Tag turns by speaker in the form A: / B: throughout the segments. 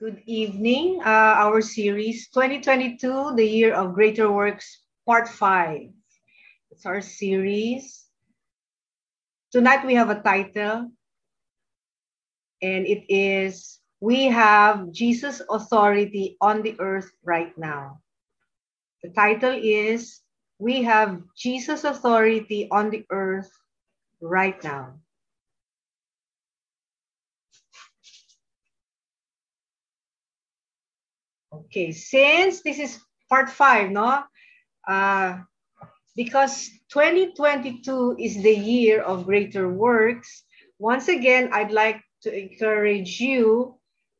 A: Good evening. Uh, our series 2022, the year of greater works, part five. It's our series. Tonight we have a title, and it is We Have Jesus' Authority on the Earth Right Now. The title is We Have Jesus' Authority on the Earth Right Now. Okay, since this is part five, no? Uh, because 2022 is the year of greater works, once again, I'd like to encourage you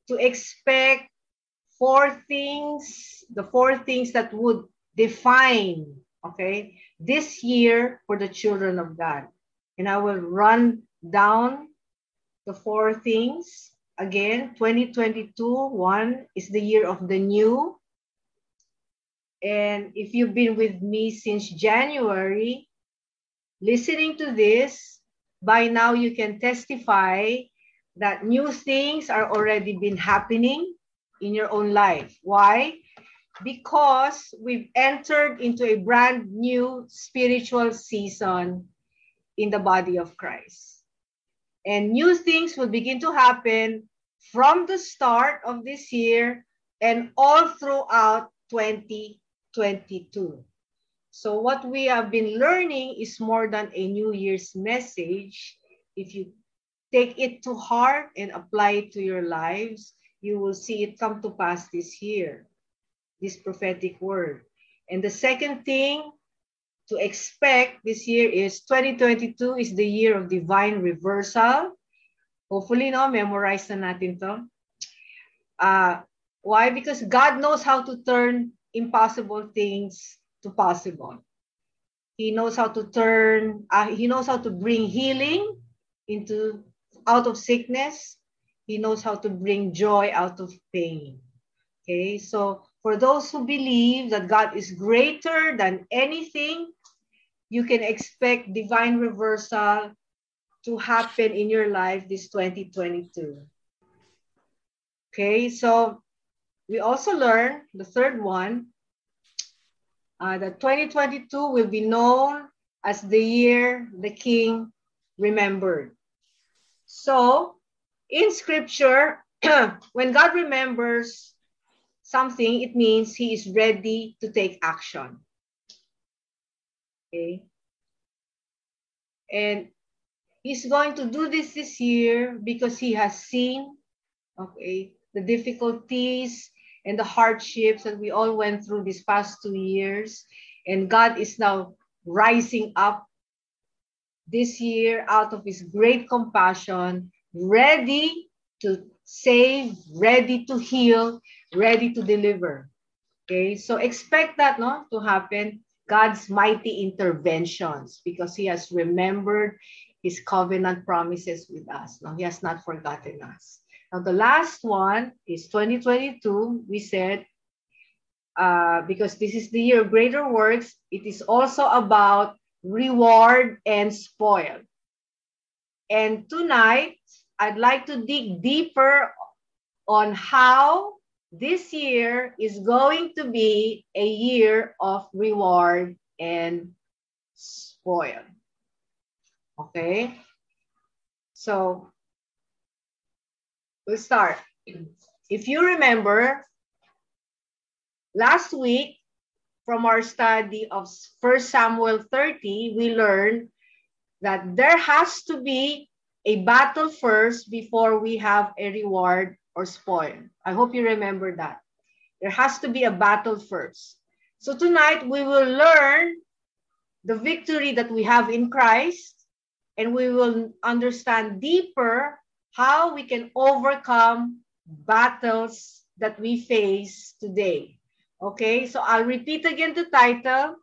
A: to expect four things, the four things that would define, okay, this year for the children of God. And I will run down the four things again, 2022, one is the year of the new. And if you've been with me since January, listening to this, by now you can testify that new things are already been happening in your own life. Why? Because we've entered into a brand new spiritual season in the body of Christ. And new things will begin to happen from the start of this year and all throughout 2022. So what we have been learning is more than a New Year's message. If you take it to heart and apply it to your lives, you will see it come to pass this year, this prophetic word. And the second thing to expect this year is 2022 is the year of divine reversal Hopefully, no, memorize na natin to. Uh, why? Because God knows how to turn impossible things to possible. He knows how to turn, uh, he knows how to bring healing into out of sickness. He knows how to bring joy out of pain. Okay, so for those who believe that God is greater than anything, you can expect divine reversal to happen in your life this 2022. Okay, so we also learned the third one uh, that 2022 will be known as the year the king remembered. So in scripture, when God remembers something, it means he is ready to take action. Okay. And he's going to do this this year because he has seen okay the difficulties and the hardships that we all went through these past two years. And god is now rising up this year out of his great compassion ready to save ready to heal ready to deliver. Okay so expect that no to happen. God's mighty interventions because he has remembered his covenant promises with us. No, he has not forgotten us. Now, the last one is 2022. We said, uh, because this is the year of greater works, it is also about reward and spoil. And tonight, I'd like to dig deeper on how this year is going to be a year of reward and spoil. Okay. So we'll start. If you remember, last week from our study of 1 Samuel 30, we learned that there has to be a battle first before we have a reward or spoil. I hope you remember that. There has to be a battle first. So tonight we will learn the victory that we have in Christ and we will understand deeper how we can overcome battles that we face today. Okay, so I'll repeat again the title.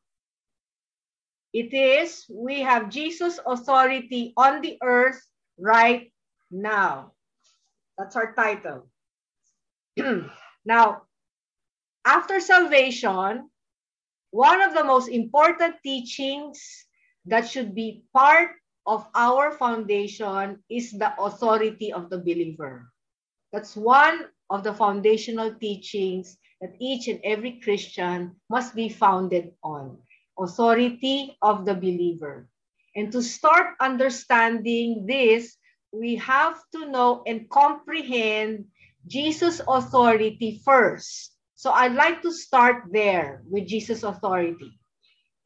A: It is, we have Jesus' authority on the earth right now. That's our title. now, after salvation, one of the most important teachings that should be part of our foundation is the authority of the believer. That's one of the foundational teachings that each and every Christian must be founded on authority of the believer. And to start understanding this, we have to know and comprehend Jesus' authority first. So I'd like to start there with Jesus' authority.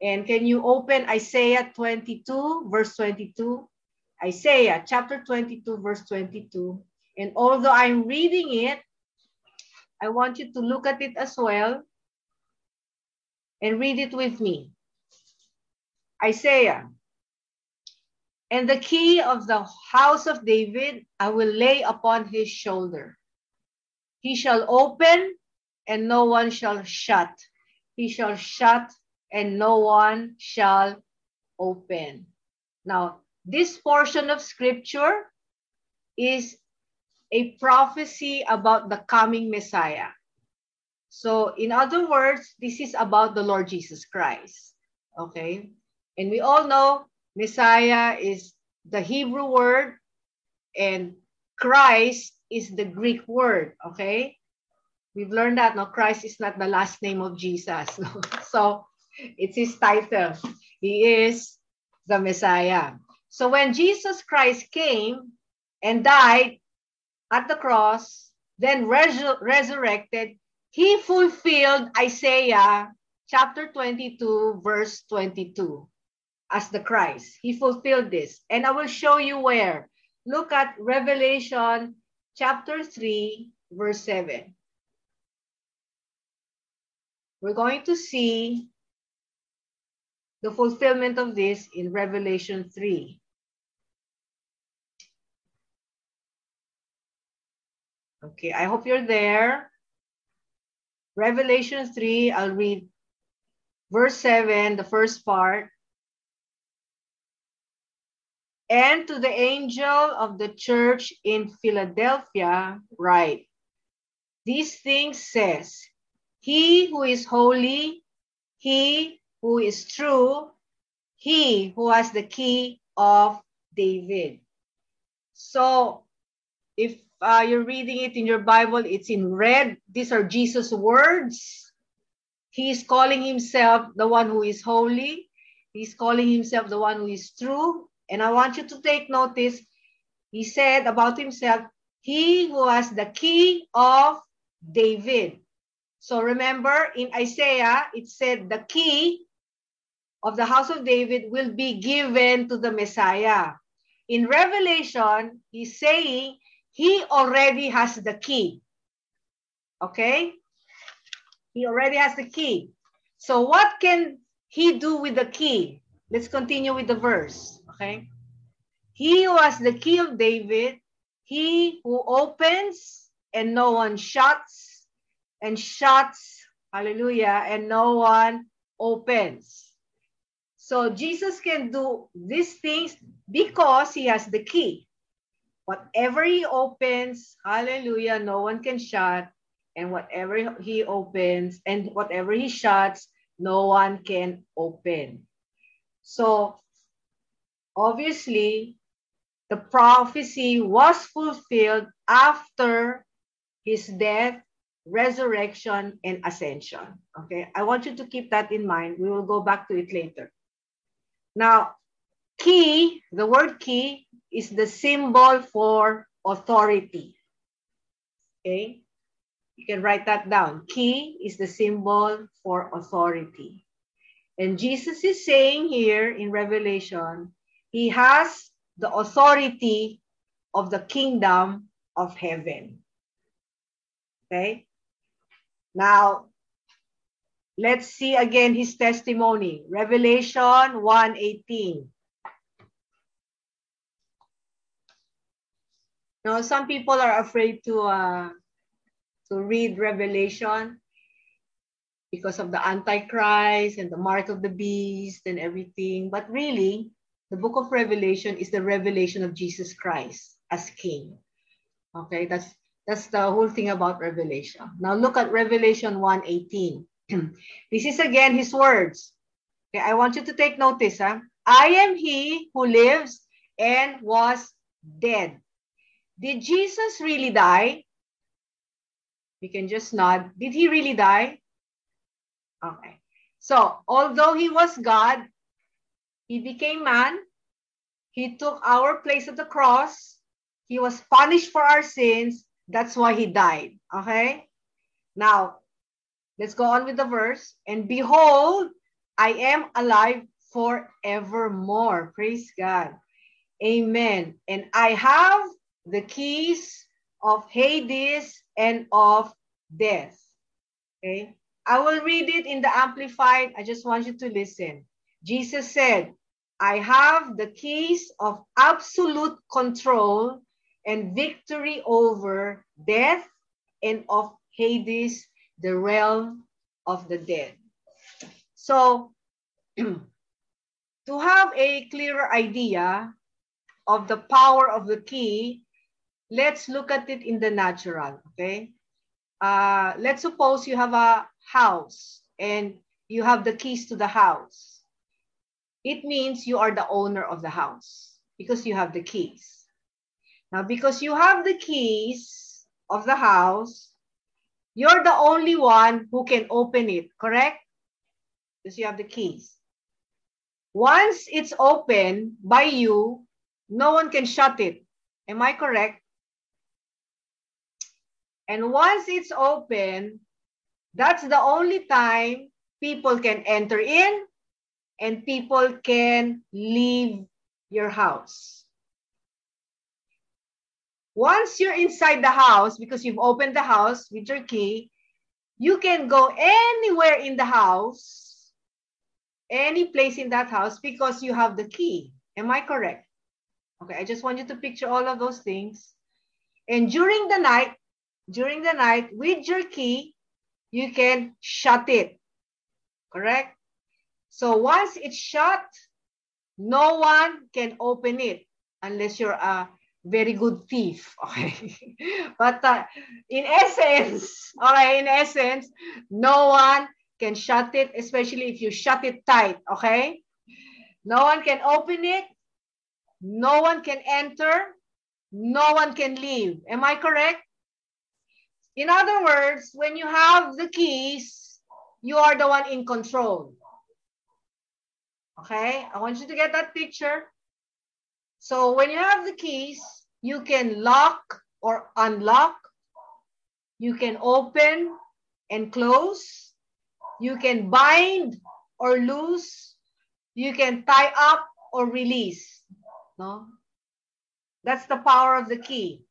A: And can you open Isaiah 22, verse 22? Isaiah chapter 22, verse 22. And although I'm reading it, I want you to look at it as well and read it with me. Isaiah. And the key of the house of David I will lay upon his shoulder. He shall open and no one shall shut. He shall shut and no one shall open. Now, this portion of scripture is a prophecy about the coming Messiah. So, in other words, this is about the Lord Jesus Christ. Okay? And we all know Messiah is the Hebrew word and Christ is the Greek word. Okay? We've learned that no, Christ is not the last name of Jesus. so, it's his title. He is the Messiah. So, when Jesus Christ came and died at the cross, then resur resurrected, he fulfilled Isaiah chapter 22, verse 22 as the Christ. He fulfilled this. And I will show you where. Look at Revelation chapter 3, verse 7. We're going to see the fulfillment of this in Revelation 3. Okay, I hope you're there. Revelation 3, I'll read verse 7, the first part. And to the angel of the church in Philadelphia, write, These things says, He who is holy, he who is true, he who has the key of David. So if uh, you're reading it in your Bible, it's in red. These are Jesus' words. He's calling himself the one who is holy. He's calling himself the one who is true. And I want you to take notice. He said about himself, he who has the key of David. So remember in Isaiah, it said the key of the house of David will be given to the Messiah. In Revelation, he's saying he already has the key. Okay? He already has the key. So what can he do with the key? Let's continue with the verse. Okay? He was the key of David, he who opens and no one shuts, and shuts, hallelujah, and no one opens. So Jesus can do these things because he has the key. Whatever he opens, hallelujah, no one can shut. And whatever he opens and whatever he shuts, no one can open. So obviously, the prophecy was fulfilled after his death, resurrection, and ascension. Okay, I want you to keep that in mind. We will go back to it later. Now, key, the word key is the symbol for authority. Okay? You can write that down. Key is the symbol for authority. And Jesus is saying here in Revelation, he has the authority of the kingdom of heaven. Okay? Now, let's see again his testimony. Revelation 1:18. Now, some people are afraid to uh, to read Revelation because of the Antichrist and the mark of the beast and everything. But really, the book of Revelation is the revelation of Jesus Christ as King. Okay, that's that's the whole thing about Revelation. Now look at Revelation 1:18. this is again his words. Okay, I want you to take notice. Huh? I am he who lives and was dead. Did Jesus really die? You can just nod. Did he really die? Okay. So, although he was God, he became man. He took our place at the cross. He was punished for our sins. That's why he died. Okay? Now, let's go on with the verse. And behold, I am alive forevermore. Praise God. Amen. And I have the keys of Hades and of death. Okay. I will read it in the Amplified. I just want you to listen. Jesus said, I have the keys of absolute control and victory over death and of Hades, the realm of the dead. So, to have a clearer idea of the power of the key, let's look at it in the natural, okay? Uh, let's suppose you have a house and you have the keys to the house. It means you are the owner of the house because you have the keys. Now, because you have the keys of the house, you're the only one who can open it, correct? Because you have the keys. Once it's open by you, no one can shut it. Am I correct? And once it's open, that's the only time people can enter in and people can leave your house. Once you're inside the house, because you've opened the house with your key, you can go anywhere in the house, any place in that house, because you have the key. Am I correct? Okay, I just want you to picture all of those things. And during the night, during the night, with your key, you can shut it. Correct? So once it's shut, no one can open it unless you're a very good thief. Okay. but uh, in essence, okay, in essence, no one can shut it, especially if you shut it tight. Okay. No one can open it no one can enter. No one can leave. Am I correct? In other words, when you have the keys, you are the one in control. Okay, I want you to get that picture. So when you have the keys, you can lock or unlock. You can open and close. You can bind or loose. You can tie up or release. No? That's the power of the key.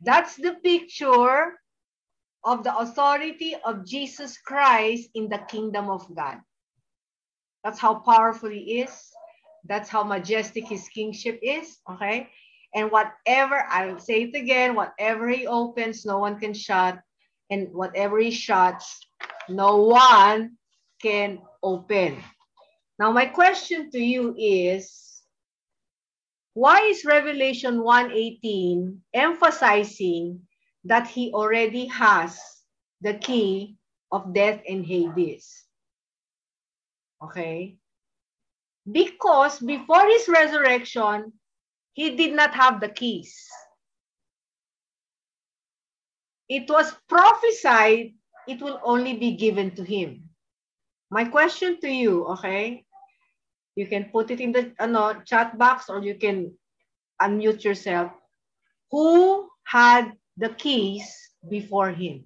A: That's the picture of the authority of Jesus Christ in the kingdom of God. That's how powerful he is. That's how majestic his kingship is. Okay. And whatever, I'll say it again, whatever he opens, no one can shut. And whatever he shuts, no one can open. Now, my question to you is why is Revelation 1.18 emphasizing that he already has the key of death and Hades? Okay? Because before his resurrection, he did not have the keys. It was prophesied it will only be given to him. My question to you, okay? You can put it in the ano, chat box or you can unmute yourself. Who had the keys before him?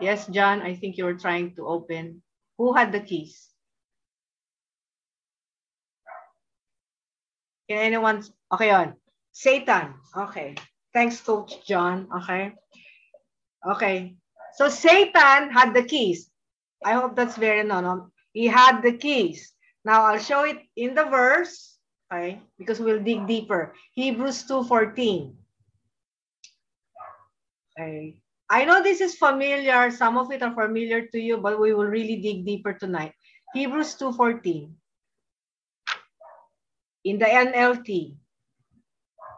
A: Yes, John, I think you were trying to open. Who had the keys? Can anyone? Okay, on. Satan. Okay. Thanks, Coach John. Okay. Okay. So Satan had the keys. I hope that's very known. He had the keys. Now I'll show it in the verse, okay, because we'll dig deeper. Hebrews 2.14. Okay. I know this is familiar. Some of it are familiar to you, but we will really dig deeper tonight. Hebrews 2.14. In the NLT.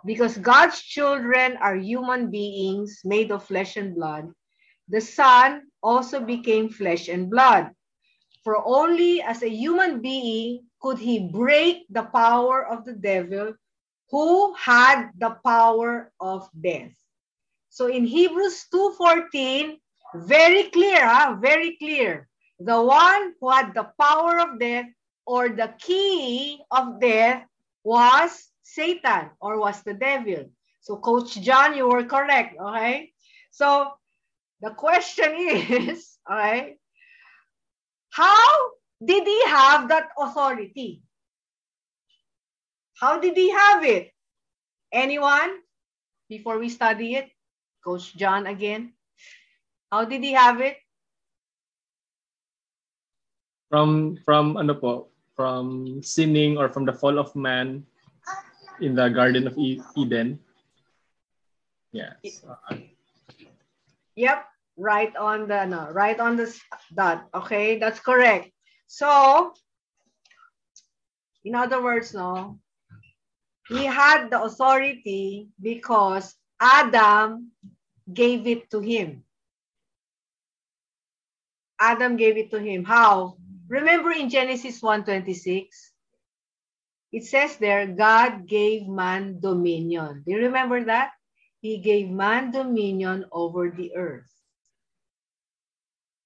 A: Because God's children are human beings made of flesh and blood, the Son also became flesh and blood. For only as a human being could he break the power of the devil who had the power of death. So in Hebrews 2.14, very clear, huh? very clear. The one who had the power of death or the key of death was Satan or was the devil. So Coach John, you were correct, okay? So the question is, all right, how did he have that authority? How did he have it? Anyone? Before we study it? Coach John again. How did he have it?
B: From from ano po, from sinning or from the fall of man in the Garden of Eden. Yeah.
A: Yep, right on the no, right on the dot. Okay, that's correct. So, in other words, no, he had the authority because Adam gave it to him. Adam gave it to him. How? Remember in Genesis 1:26, it says there, God gave man dominion. Do you remember that? He gave man dominion over the earth.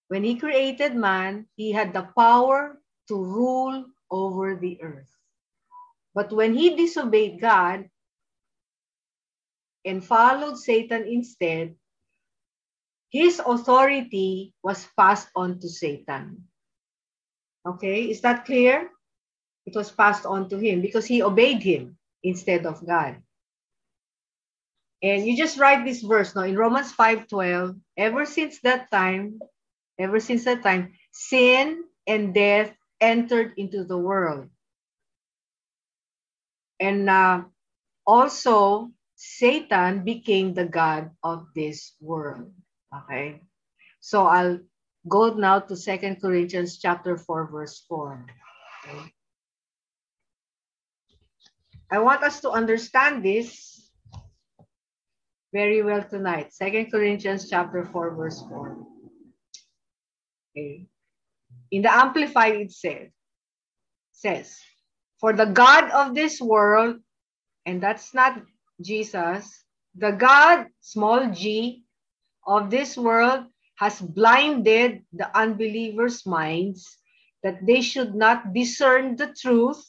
A: When he created man, he had the power to rule over the earth. But when he disobeyed God and followed Satan instead, his authority was passed on to Satan. Okay, is that clear? It was passed on to him because he obeyed him instead of God. And you just write this verse now in Romans 5:12. Ever since that time, ever since that time, sin and death entered into the world. And uh, also, Satan became the God of this world. Okay. So I'll go now to Second Corinthians chapter 4, verse 4. Okay. I want us to understand this very well tonight. Second Corinthians chapter 4, verse 4. Okay. In the Amplified, it says, says, For the God of this world, and that's not Jesus, the God, small g, of this world has blinded the unbelievers' minds that they should not discern the truth,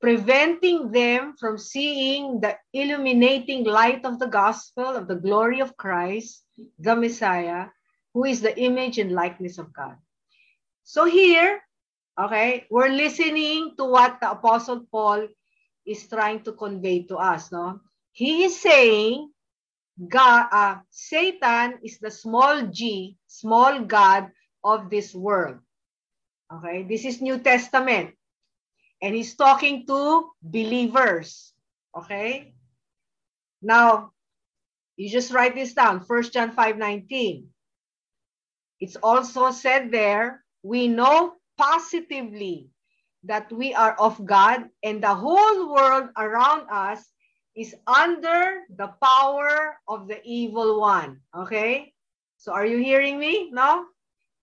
A: preventing them from seeing the illuminating light of the gospel of the glory of Christ, the Messiah, who is the image and likeness of God. So here, okay, we're listening to what the Apostle Paul is trying to convey to us. No, he is saying, God, uh, Satan is the small g, small god of this world. Okay, this is New Testament, and he's talking to believers. Okay, now you just write this down. First John 5 19. It's also said there, we know positively that we are of God and the whole world around us is under the power of the evil one. Okay? So are you hearing me? No?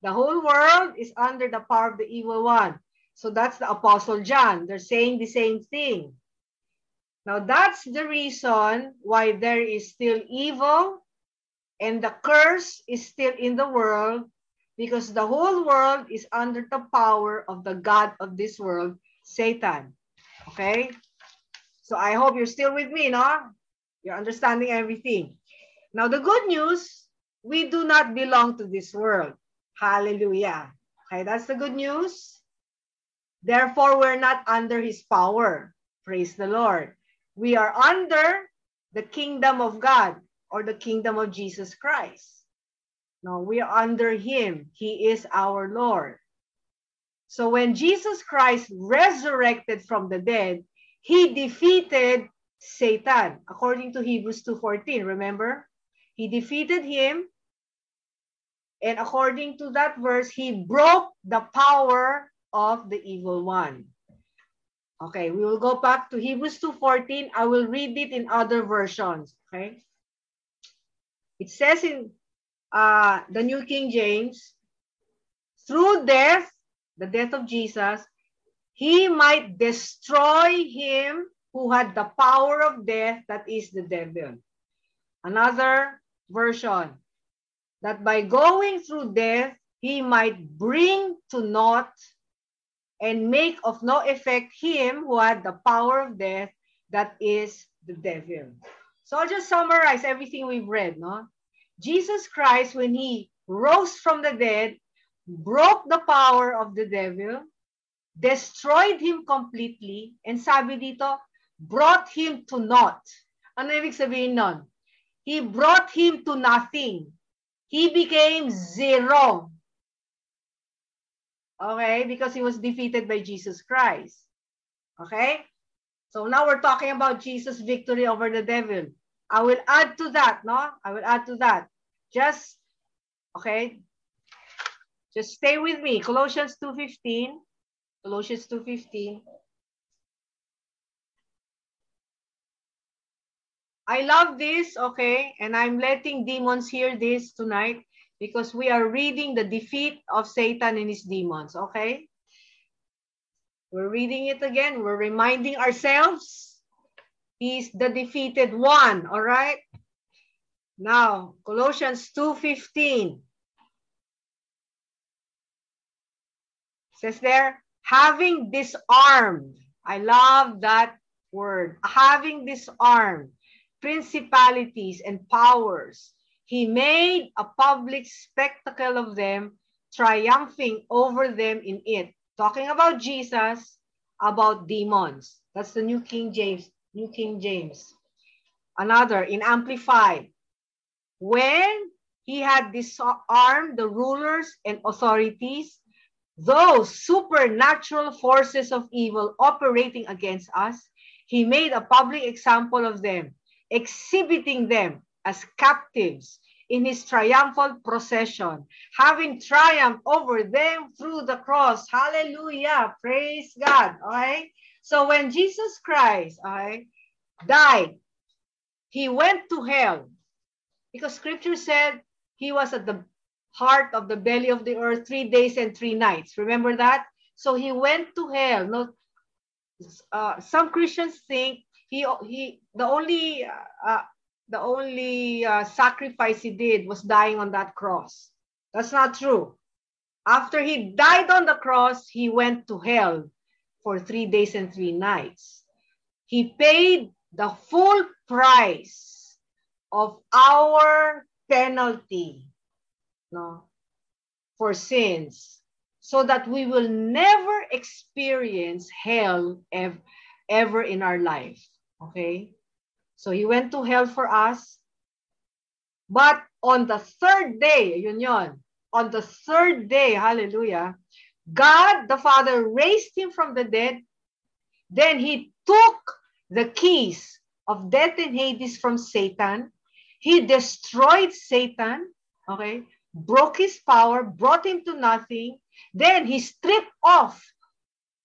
A: The whole world is under the power of the evil one. So that's the Apostle John. They're saying the same thing. Now that's the reason why there is still evil and the curse is still in the world because the whole world is under the power of the God of this world, Satan. Okay? So I hope you're still with me, no? You're understanding everything. Now, the good news, we do not belong to this world. Hallelujah. Okay, that's the good news. Therefore, we're not under his power. Praise the Lord. We are under the kingdom of God or the kingdom of Jesus Christ. No, we are under him. He is our Lord. So when Jesus Christ resurrected from the dead, he defeated Satan, according to Hebrews 2.14, remember? He defeated him. And according to that verse, he broke the power of the evil one. Okay, we will go back to Hebrews 2.14. I will read it in other versions. Okay. It says in uh, the New King James, through death, the death of Jesus, he might destroy him who had the power of death, that is the devil. Another version, that by going through death, he might bring to naught and make of no effect him who had the power of death, that is the devil. So I'll just summarize everything we've read. No? Jesus Christ, when he rose from the dead, broke the power of the devil, destroyed him completely, and sabi dito, brought him to naught. Ano ibig sabihin nun? He brought him to nothing. He became zero. Okay? Because he was defeated by Jesus Christ. Okay? So now we're talking about Jesus' victory over the devil. I will add to that, no? I will add to that. Just, okay? Just stay with me. Colossians 2.15. Colossians 2.15. I love this, okay? And I'm letting demons hear this tonight because we are reading the defeat of Satan and his demons, okay? We're reading it again. We're reminding ourselves he's the defeated one, all right? Now, Colossians 2.15 says there, having disarmed, I love that word, having disarmed principalities and powers. He made a public spectacle of them, triumphing over them in it. Talking about Jesus, about demons. That's the New King James. New King James. Another in Amplified. When he had disarmed the rulers and authorities, those supernatural forces of evil operating against us, he made a public example of them exhibiting them as captives in his triumphal procession, having triumphed over them through the cross. Hallelujah. Praise God. Okay. So when Jesus Christ okay, died, he went to hell because scripture said he was at the heart of the belly of the earth three days and three nights. Remember that? So he went to hell. No, uh, some Christians think he he the only uh, the only uh, sacrifice he did was dying on that cross. That's not true. After he died on the cross, he went to hell for three days and three nights. He paid the full price of our penalty no, for sins so that we will never experience hell ever, ever in our life. Okay? So he went to hell for us. But on the third day, yun, on the third day, hallelujah, God the Father raised him from the dead. Then he took the keys of death and Hades from Satan. He destroyed Satan, okay, broke his power, brought him to nothing. Then he stripped off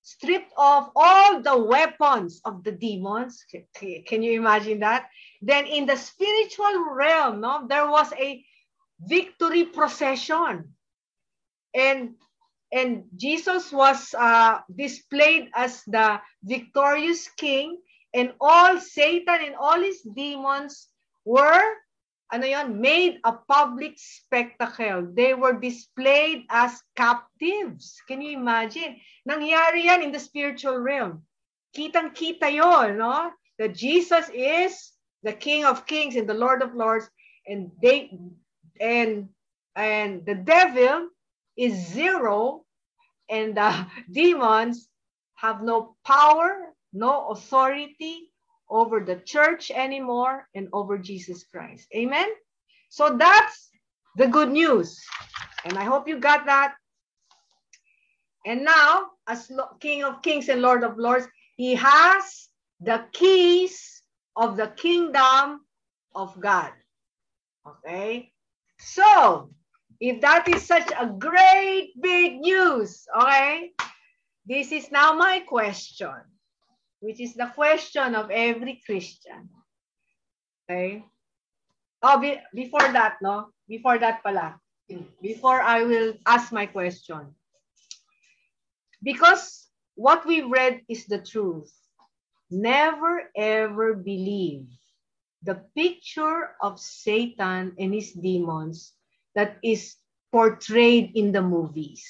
A: stripped off all the weapons of the demons. Can you imagine that? Then in the spiritual realm, no, there was a victory procession. And and Jesus was uh, displayed as the victorious king and all Satan and all his demons were ano yon, made a public spectacle. They were displayed as captives. Can you imagine? Nangyari yan in the spiritual realm. Kitang-kita yon, no? That Jesus is the King of Kings and the Lord of Lords, and they and and the devil is zero, and the demons have no power, no authority, over the church anymore and over Jesus Christ. Amen? So that's the good news. And I hope you got that. And now, as King of Kings and Lord of Lords, he has the keys of the kingdom of God. Okay? So, if that is such a great big news, okay, this is now my question which is the question of every Christian. Okay? Oh, be, before that, no? Before that pala. Before I will ask my question. Because what we read is the truth. never ever believe the picture of Satan and his demons that is portrayed in the movies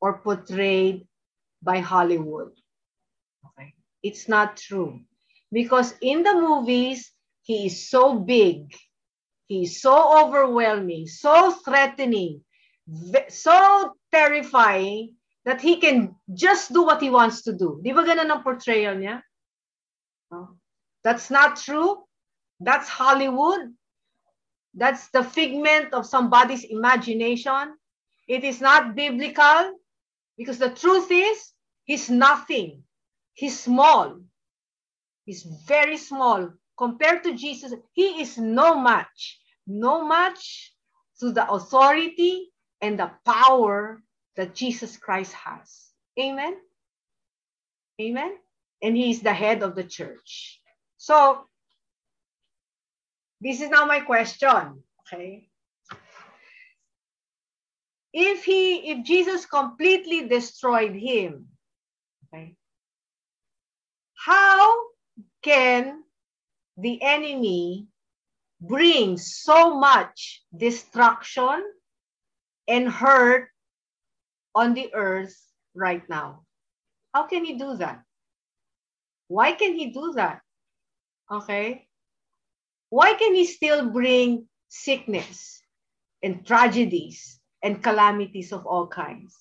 A: or portrayed by Hollywood. It's not true. Because in the movies, he is so big, he is so overwhelming, so threatening, so terrifying that he can just do what he wants to do. Di ba ganun ang portrayal niya? That's not true. That's Hollywood. That's the figment of somebody's imagination. It is not biblical because the truth is, he's nothing. He's small. He's very small. Compared to Jesus, he is no match. No match to the authority and the power that Jesus Christ has. Amen? Amen? And he is the head of the church. So, this is now my question. Okay. If he, if Jesus completely destroyed him, okay, how can the enemy bring so much destruction and hurt on the earth right now? How can he do that? Why can he do that? Okay why can he still bring sickness and tragedies and calamities of all kinds?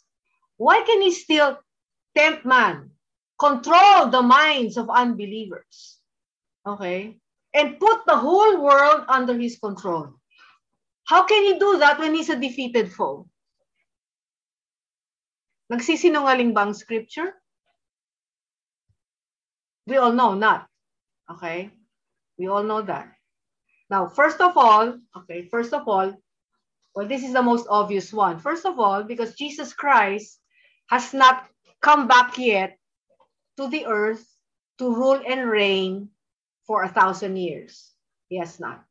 A: Why can he still tempt man, control the minds of unbelievers? Okay? And put the whole world under his control. How can he do that when he's a defeated foe? Nagsisinungaling bang scripture? We all know not. Okay? We all know that. Now, first of all, okay, first of all, well, this is the most obvious one. First of all, because Jesus Christ has not come back yet to the earth to rule and reign for a thousand years. He has not.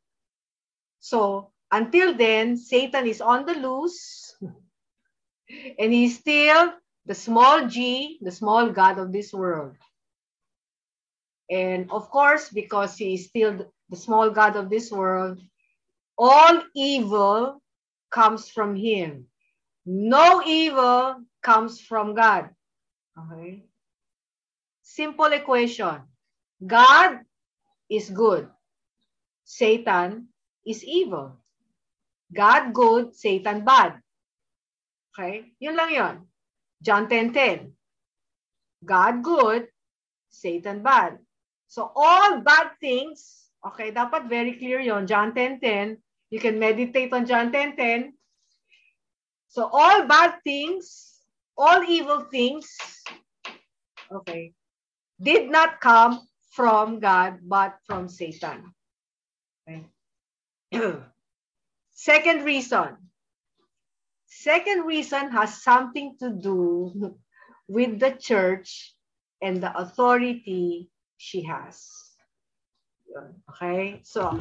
A: So until then, Satan is on the loose and he's still the small g, the small god of this world. And of course, because he is still the small God of this world, all evil comes from him. No evil comes from God. Okay? Simple equation. God is good. Satan is evil. God good, Satan bad. Okay? Yun lang yun. John 10.10. 10. God good, Satan bad. So all bad things Okay, dapat very clear yon John 10.10. You can meditate on John 10.10. So all bad things, all evil things, okay, did not come from God, but from Satan. Okay. Second reason. Second reason has something to do with the church and the authority she has. Okay, so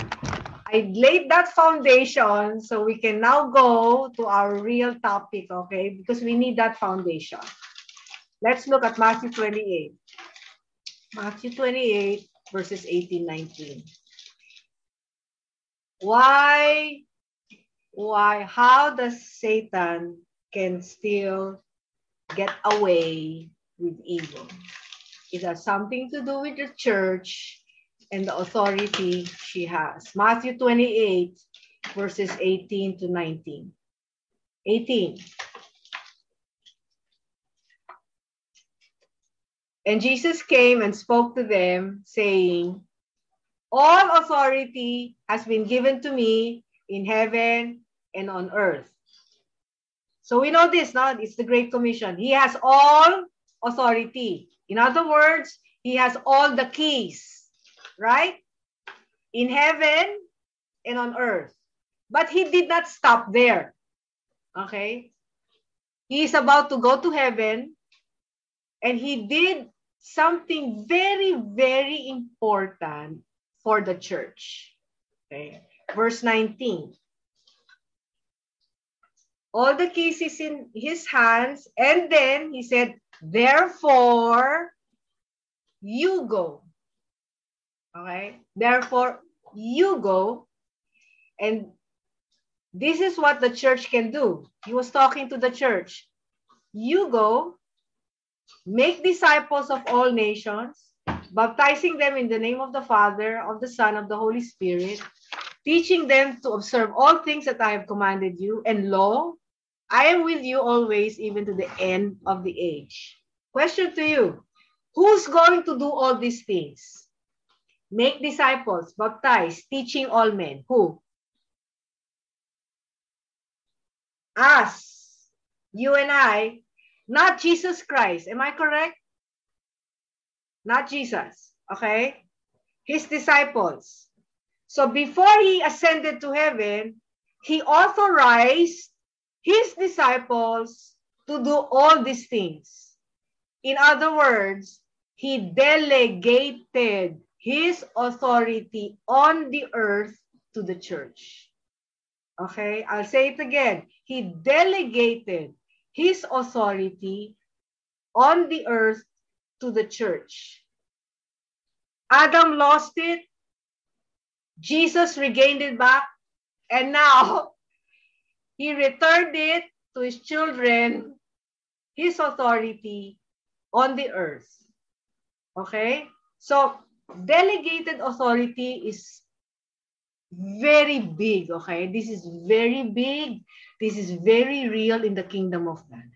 A: I laid that foundation so we can now go to our real topic, okay? Because we need that foundation. Let's look at Matthew 28. Matthew 28, verses 18, 19. Why, why, how does Satan can still get away with evil? It has something to do with the church and the authority she has. Matthew 28, verses 18 to 19. 18. And Jesus came and spoke to them, saying, All authority has been given to me in heaven and on earth. So we know this, no? It's the Great Commission. He has all authority. In other words, he has all the keys right? In heaven and on earth. But he did not stop there. Okay? He is about to go to heaven and he did something very, very important for the church. Okay? Verse 19. All the is in his hands, and then he said, Therefore, you go. Okay? Therefore, you go. And this is what the church can do. He was talking to the church. You go, make disciples of all nations, baptizing them in the name of the Father, of the Son, of the Holy Spirit, teaching them to observe all things that I have commanded you. And lo, I am with you always, even to the end of the age. Question to you Who's going to do all these things? Make disciples, baptize, teaching all men. Who? Us, you and I, not Jesus Christ. Am I correct? Not Jesus. Okay? His disciples. So before he ascended to heaven, he authorized his disciples to do all these things. In other words, he delegated his authority on the earth to the church. Okay, I'll say it again. He delegated his authority on the earth to the church. Adam lost it. Jesus regained it back. And now he returned it to his children, his authority on the earth. Okay? So, delegated authority is very big, okay? This is very big. This is very real in the kingdom of God.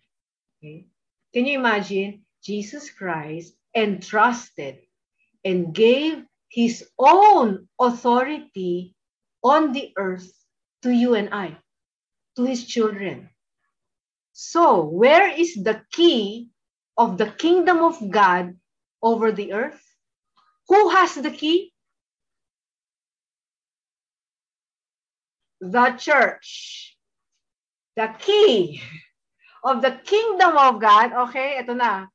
A: Okay? Can you imagine? Jesus Christ entrusted and gave his own authority on the earth to you and I, to his children. So, where is the key of the kingdom of God over the earth? Who has the key? The church. The key of the kingdom of God. Okay, ito na.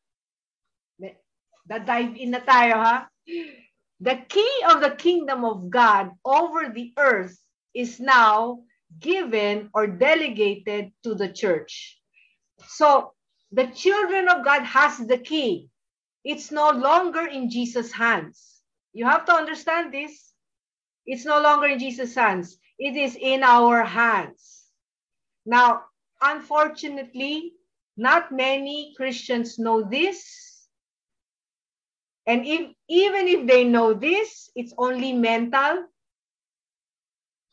A: Da-dive in na tayo, ha? The key of the kingdom of God over the earth is now given or delegated to the church. So, the children of God has the key. It's no longer in Jesus' hands. You have to understand this. It's no longer in Jesus' hands. It is in our hands. Now, unfortunately, not many Christians know this. And if, even if they know this, it's only mental.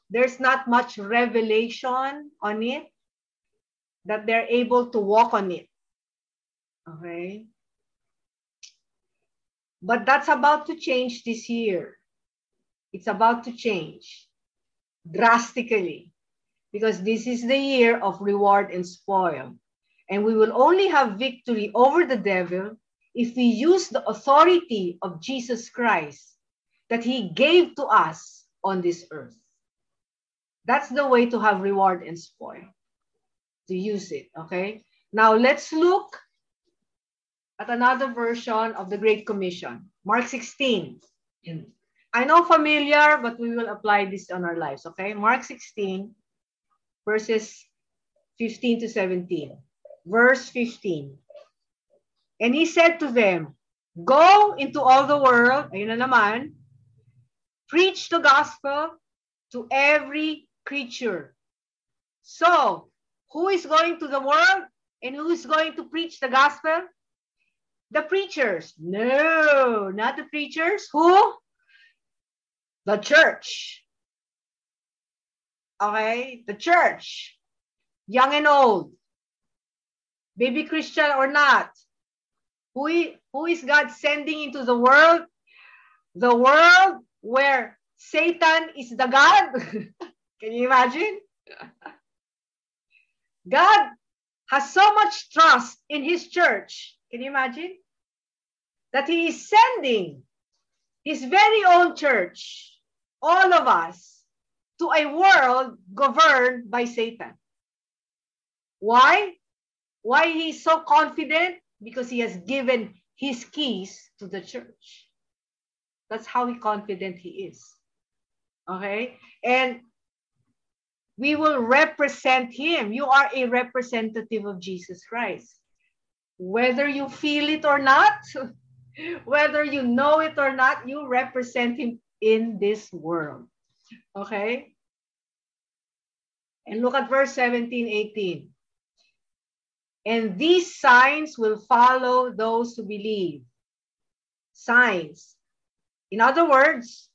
A: There's not much revelation on it that they're able to walk on it. Okay. But that's about to change this year. It's about to change drastically because this is the year of reward and spoil. And we will only have victory over the devil if we use the authority of Jesus Christ that he gave to us on this earth. That's the way to have reward and spoil, to use it, okay? Now let's look at another version of the Great Commission, Mark 16. I know familiar, but we will apply this on our lives, okay? Mark 16, verses 15 to 17. Verse 15. And he said to them, Go into all the world, ayun na naman, preach the gospel to every creature. So, who is going to the world and who is going to preach the gospel? The preachers. No, not the preachers. Who? The church. Okay, the church. Young and old. Baby Christian or not. Who who is God sending into the world? The world where Satan is the God. Can you imagine? God has so much trust in his church. Can you imagine? That he is sending his very own church, all of us, to a world governed by Satan. Why? Why he's so confident? Because he has given his keys to the church. That's how confident he is. Okay? And we will represent him. You are a representative of Jesus Christ. Whether you feel it or not, Whether you know it or not, you represent him in this world. Okay? And look at verse 17, 18. And these signs will follow those who believe. Signs. In other words,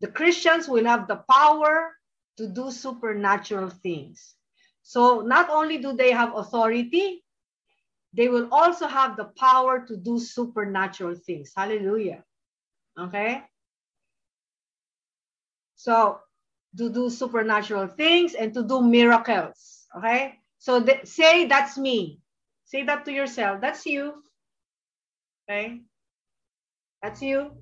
A: the Christians will have the power to do supernatural things. So not only do they have authority, they will also have the power to do supernatural things. Hallelujah. Okay? So to do supernatural things and to do miracles. Okay? So th say that's me. Say that to yourself. That's you. Okay? That's you.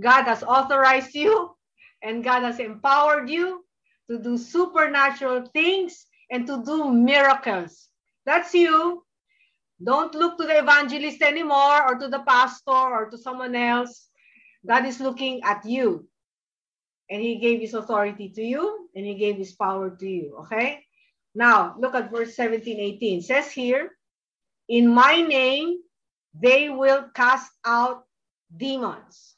A: God has authorized you and God has empowered you to do supernatural things and to do miracles. That's you. Don't look to the evangelist anymore or to the pastor or to someone else. God is looking at you. And he gave his authority to you and he gave his power to you. Okay? Now, look at verse 17, 18. It says here, In my name, they will cast out demons.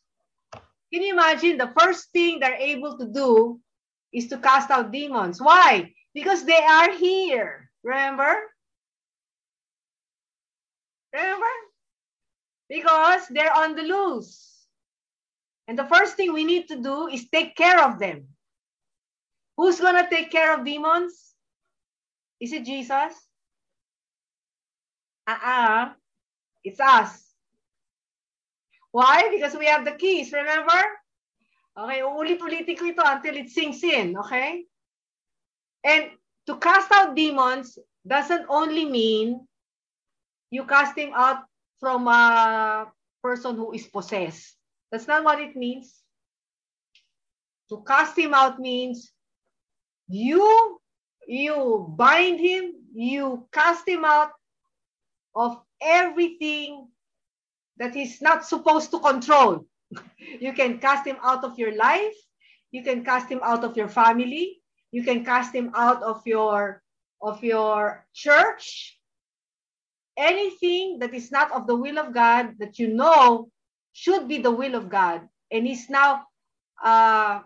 A: Can you imagine the first thing they're able to do is to cast out demons? Why? Because they are here. Remember? Remember? Because they're on the loose. And the first thing we need to do is take care of them. Who's going to take care of demons? Is it Jesus? Uh-uh. It's us. Why? Because we have the keys, remember? Okay, uulit-ulitin ko ito until it sinks in, okay? And to cast out demons doesn't only mean you cast him out from a person who is possessed. That's not what it means. To cast him out means you you bind him, you cast him out of everything that he's not supposed to control. you can cast him out of your life, you can cast him out of your family, you can cast him out of your of your church. Anything that is not of the will of God that you know should be the will of God and is now uh,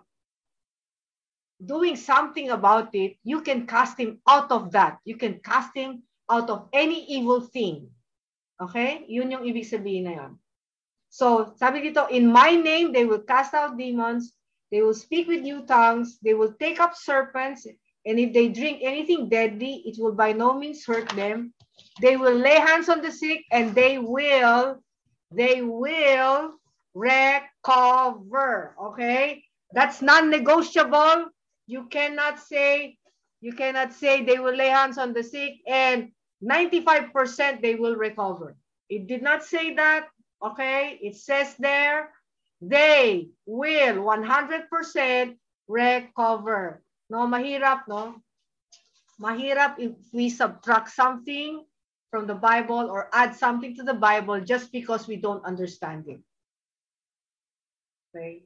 A: doing something about it, you can cast him out of that. You can cast him out of any evil thing. Okay? Yun yung ibig sabihin na yun. So, sabi dito, in my name, they will cast out demons, they will speak with new tongues, they will take up serpents, and if they drink anything deadly, it will by no means hurt them. They will lay hands on the sick, and they will they will recover. Okay? That's non-negotiable. You cannot say, you cannot say they will lay hands on the sick and 95% they will recover. It did not say that. Okay? It says there, they will 100% recover. No, mahirap, no? Mahirap if we subtract something from the Bible or add something to the Bible just because we don't understand it. Okay.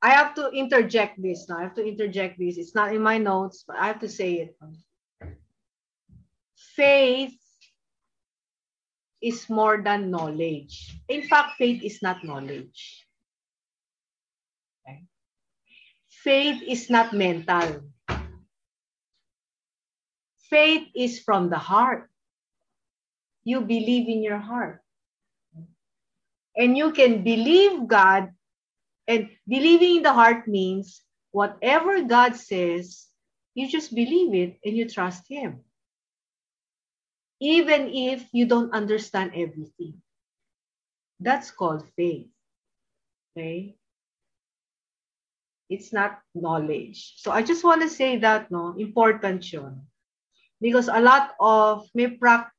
A: I have to interject this now. I have to interject this. It's not in my notes, but I have to say it. Faith is more than knowledge. In fact, faith is not knowledge. Okay. Faith is not mental. Faith is from the heart you believe in your heart. And you can believe God, and believing in the heart means whatever God says, you just believe it and you trust Him. Even if you don't understand everything. That's called faith. Okay? It's not knowledge. So I just want to say that, no, important yun. Because a lot of, may, pra-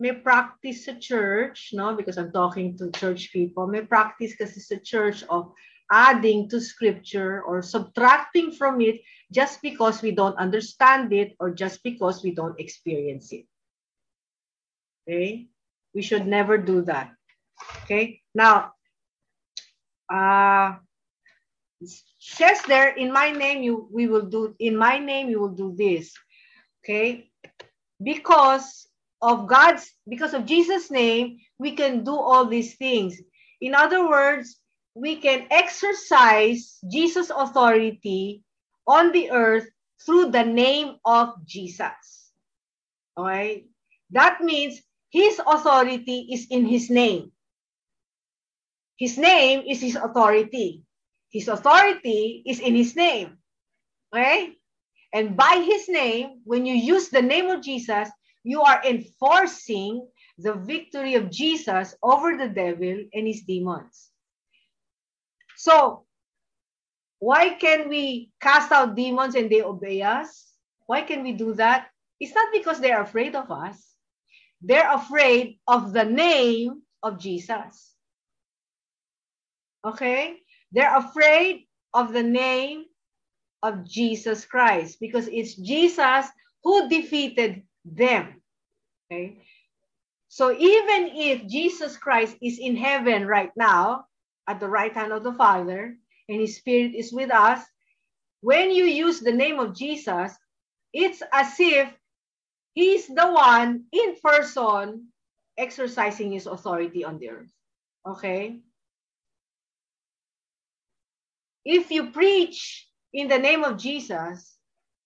A: may practice sa church, no? Because I'm talking to church people. May practice kasi sa church of adding to scripture or subtracting from it just because we don't understand it or just because we don't experience it. Okay? We should never do that. Okay? Now, uh, says there, in my name, you we will do, in my name, you will do this. Okay? Because of God's, because of Jesus' name, we can do all these things. In other words, we can exercise Jesus' authority on the earth through the name of Jesus. All right? That means his authority is in his name. His name is his authority. His authority is in his name. Okay? And by his name, when you use the name of Jesus, you are enforcing the victory of Jesus over the devil and his demons. So, why can we cast out demons and they obey us? Why can we do that? It's not because they're afraid of us. They're afraid of the name of Jesus. Okay? They're afraid of the name of Jesus Christ because it's Jesus who defeated them. Okay? So even if Jesus Christ is in heaven right now at the right hand of the Father and his spirit is with us, when you use the name of Jesus, it's as if he's the one in person exercising his authority on the earth. Okay? if you preach in the name of Jesus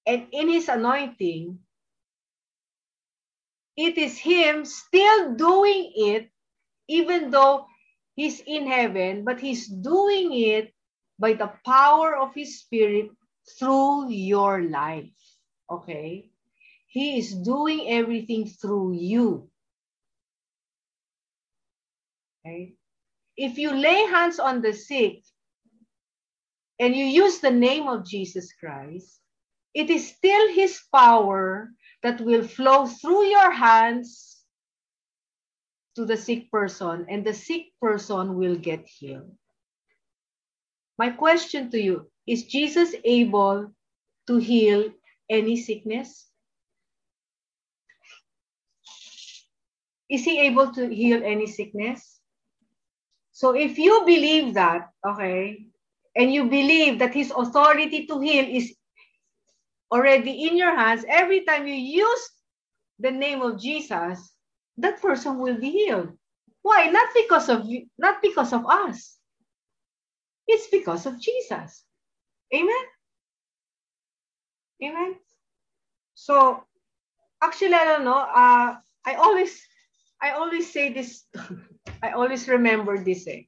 A: and in his anointing, it is him still doing it, even though he's in heaven, but he's doing it by the power of his spirit through your life. Okay? He is doing everything through you. Okay? If you lay hands on the sick, and you use the name of Jesus Christ, it is still his power that will flow through your hands to the sick person, and the sick person will get healed. My question to you is Jesus able to heal any sickness? Is he able to heal any sickness? So if you believe that, okay, and you believe that his authority to heal is already in your hands, every time you use the name of Jesus, that person will be healed. Why? Not because of you, not because of us. It's because of Jesus. Amen. Amen. So actually, I don't know. Uh, I always, I always say this. I always remember this. Eh?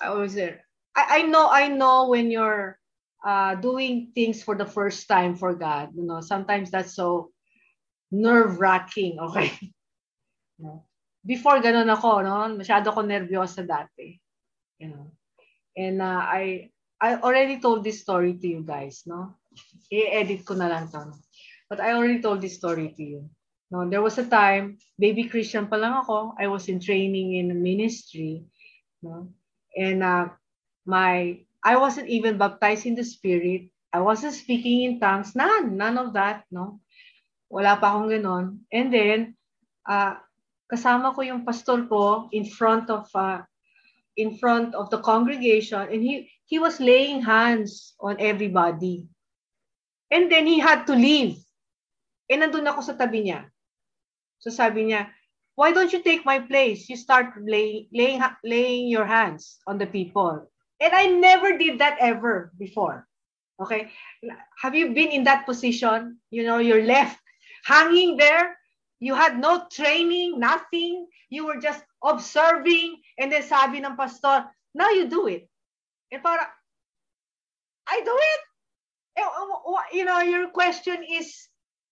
A: I always say, I, I know I know when you're uh, doing things for the first time for God, you know, sometimes that's so nerve-wracking, okay? Before ganun ako, no? Masyado ako nervyosa dati. You know. And uh, I I already told this story to you guys, no? I-edit ko na lang to. But I already told this story to you. No, there was a time, baby Christian pa lang ako. I was in training in ministry, no? And uh, my I wasn't even baptized in the Spirit. I wasn't speaking in tongues. None. None of that, no? Wala pa akong ganon. And then, uh, kasama ko yung pastor ko in front of uh, in front of the congregation and he he was laying hands on everybody. And then he had to leave. And nandun ako sa tabi niya. So sabi niya, why don't you take my place? You start laying, laying, laying your hands on the people. And I never did that ever before. Okay. Have you been in that position? You know, you're left hanging there. You had no training, nothing. You were just observing. And then sabi ng pastor, now you do it. And para, I do it? You know, your question is,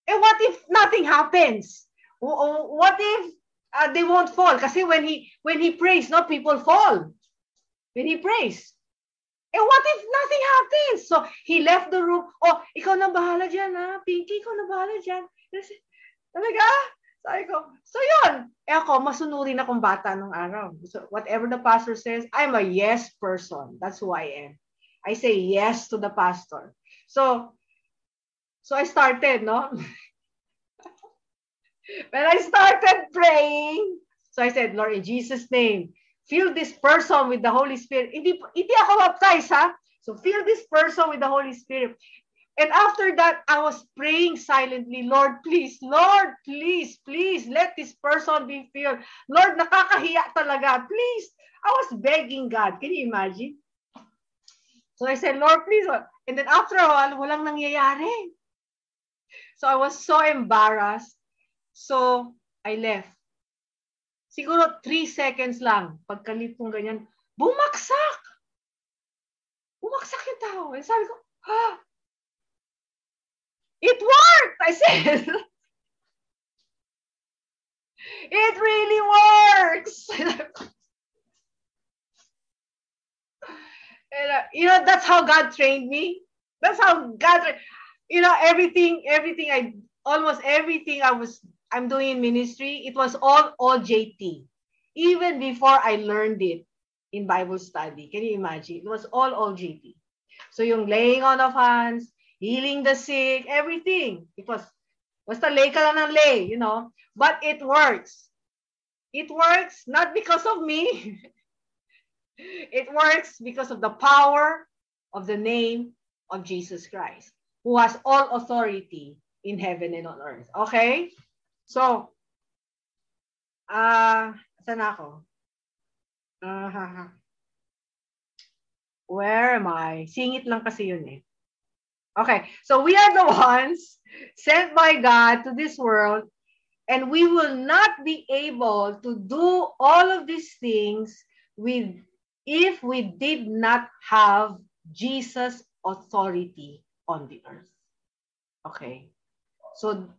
A: eh, what if nothing happens? What if uh, they won't fall? Kasi when he when he prays, no people fall. When he prays. And what if nothing happens? So, he left the room. Oh, ikaw na bahala dyan, ha? Pinky, ikaw na bahala dyan. Talaga? Sabi ko, so yun. Eh ako, masunurin akong bata nung araw. So, whatever the pastor says, I'm a yes person. That's who I am. I say yes to the pastor. So, so I started, no? when I started praying, so I said, Lord, in Jesus' name, fill this person with the Holy Spirit. Hindi, hindi ako baptized, ha? So fill this person with the Holy Spirit. And after that, I was praying silently, Lord, please, Lord, please, please, let this person be filled. Lord, nakakahiya talaga. Please. I was begging God. Can you imagine? So I said, Lord, please. And then after a while, walang nangyayari. So I was so embarrassed. So I left. Siguro three seconds lang. Pagkalit kong ganyan, bumaksak! Bumaksak yung tao. And sabi ko, ah, It worked, I said. it really works. and, you know, that's how God trained me. That's how God, you know, everything, everything I, almost everything I was, I'm doing in ministry, it was all, all JT. Even before I learned it in Bible study. Can you imagine? It was all, all JT. So yung laying on of hands, healing the sick, everything. It was, basta lay ka lang ng lay, you know. But it works. It works not because of me. it works because of the power of the name of Jesus Christ, who has all authority in heaven and on earth. Okay? So, ah, uh, saan ako? Uh, where am I? Singit lang kasi yun eh. Okay, so we are the ones sent by God to this world, and we will not be able to do all of these things with if we did not have Jesus' authority on the earth. Okay, so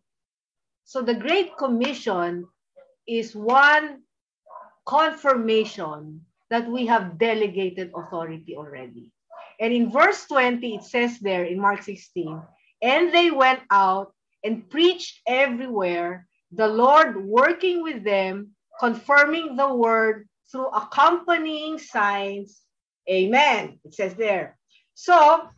A: so the Great Commission is one confirmation that we have delegated authority already. And in verse 20, it says there in Mark 16, and they went out and preached everywhere, the Lord working with them, confirming the word through accompanying signs. Amen. It says there. So,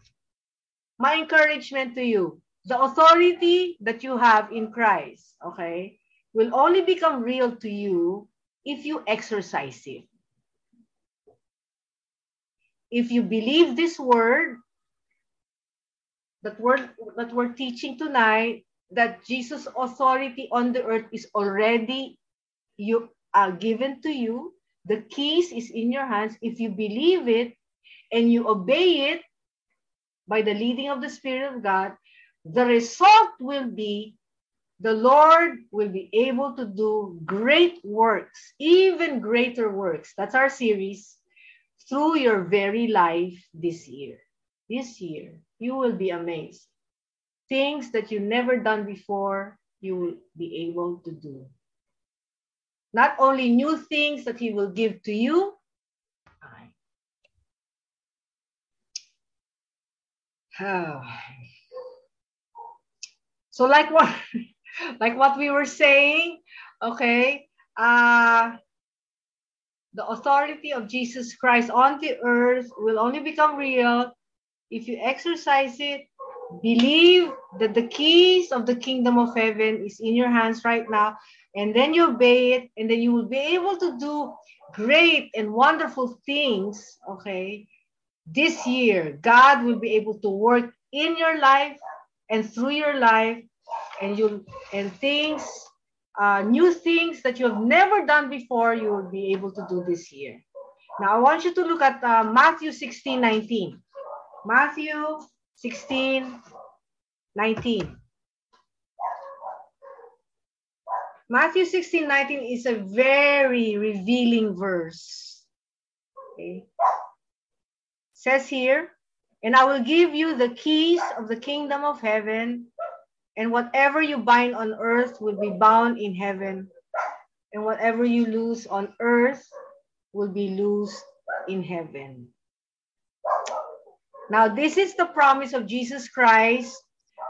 A: my encouragement to you, the authority that you have in Christ, okay, will only become real to you if you exercise it if you believe this word that we're, that we're teaching tonight, that Jesus' authority on the earth is already you uh, given to you, the keys is in your hands. If you believe it and you obey it by the leading of the Spirit of God, the result will be the Lord will be able to do great works, even greater works. That's our series through your very life this year. This year, you will be amazed. Things that you never done before, you will be able to do. Not only new things that he will give to you, so like what like what we were saying okay uh the authority of Jesus Christ on the earth will only become real if you exercise it, believe that the keys of the kingdom of heaven is in your hands right now, and then you obey it, and then you will be able to do great and wonderful things, okay? This year, God will be able to work in your life and through your life, and you and things uh, new things that you have never done before, you will be able to do this year. Now, I want you to look at uh, Matthew 16, 19. Matthew 16, 19. Matthew 16, 19 is a very revealing verse. Okay. says here, and I will give you the keys of the kingdom of heaven, and whatever you bind on earth will be bound in heaven. And whatever you lose on earth will be loosed in heaven. Now, this is the promise of Jesus Christ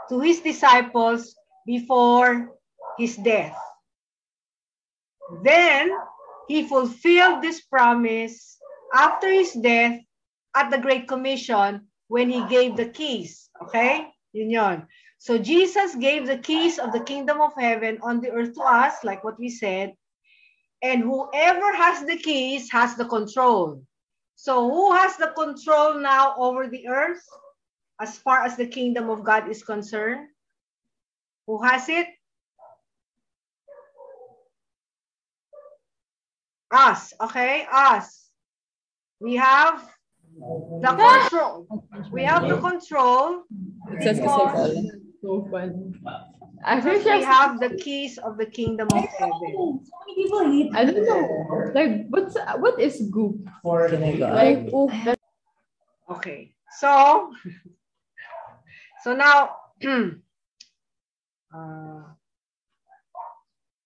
A: to his disciples before his death. Then he fulfilled this promise after his death at the Great Commission when he gave the keys. Okay? Yun. So Jesus gave the keys of the kingdom of heaven on the earth to us, like what we said. And whoever has the keys has the control. So who has the control now over the earth? as far as the kingdom of God is concerned? Who has it? Us, okay? Us. We have the control. We have the control.
C: It says So fun. I think
A: we have the keys of the kingdom of heaven.
C: I don't know. Like, what's what is goop? Like, oh,
A: Okay, so so now uh,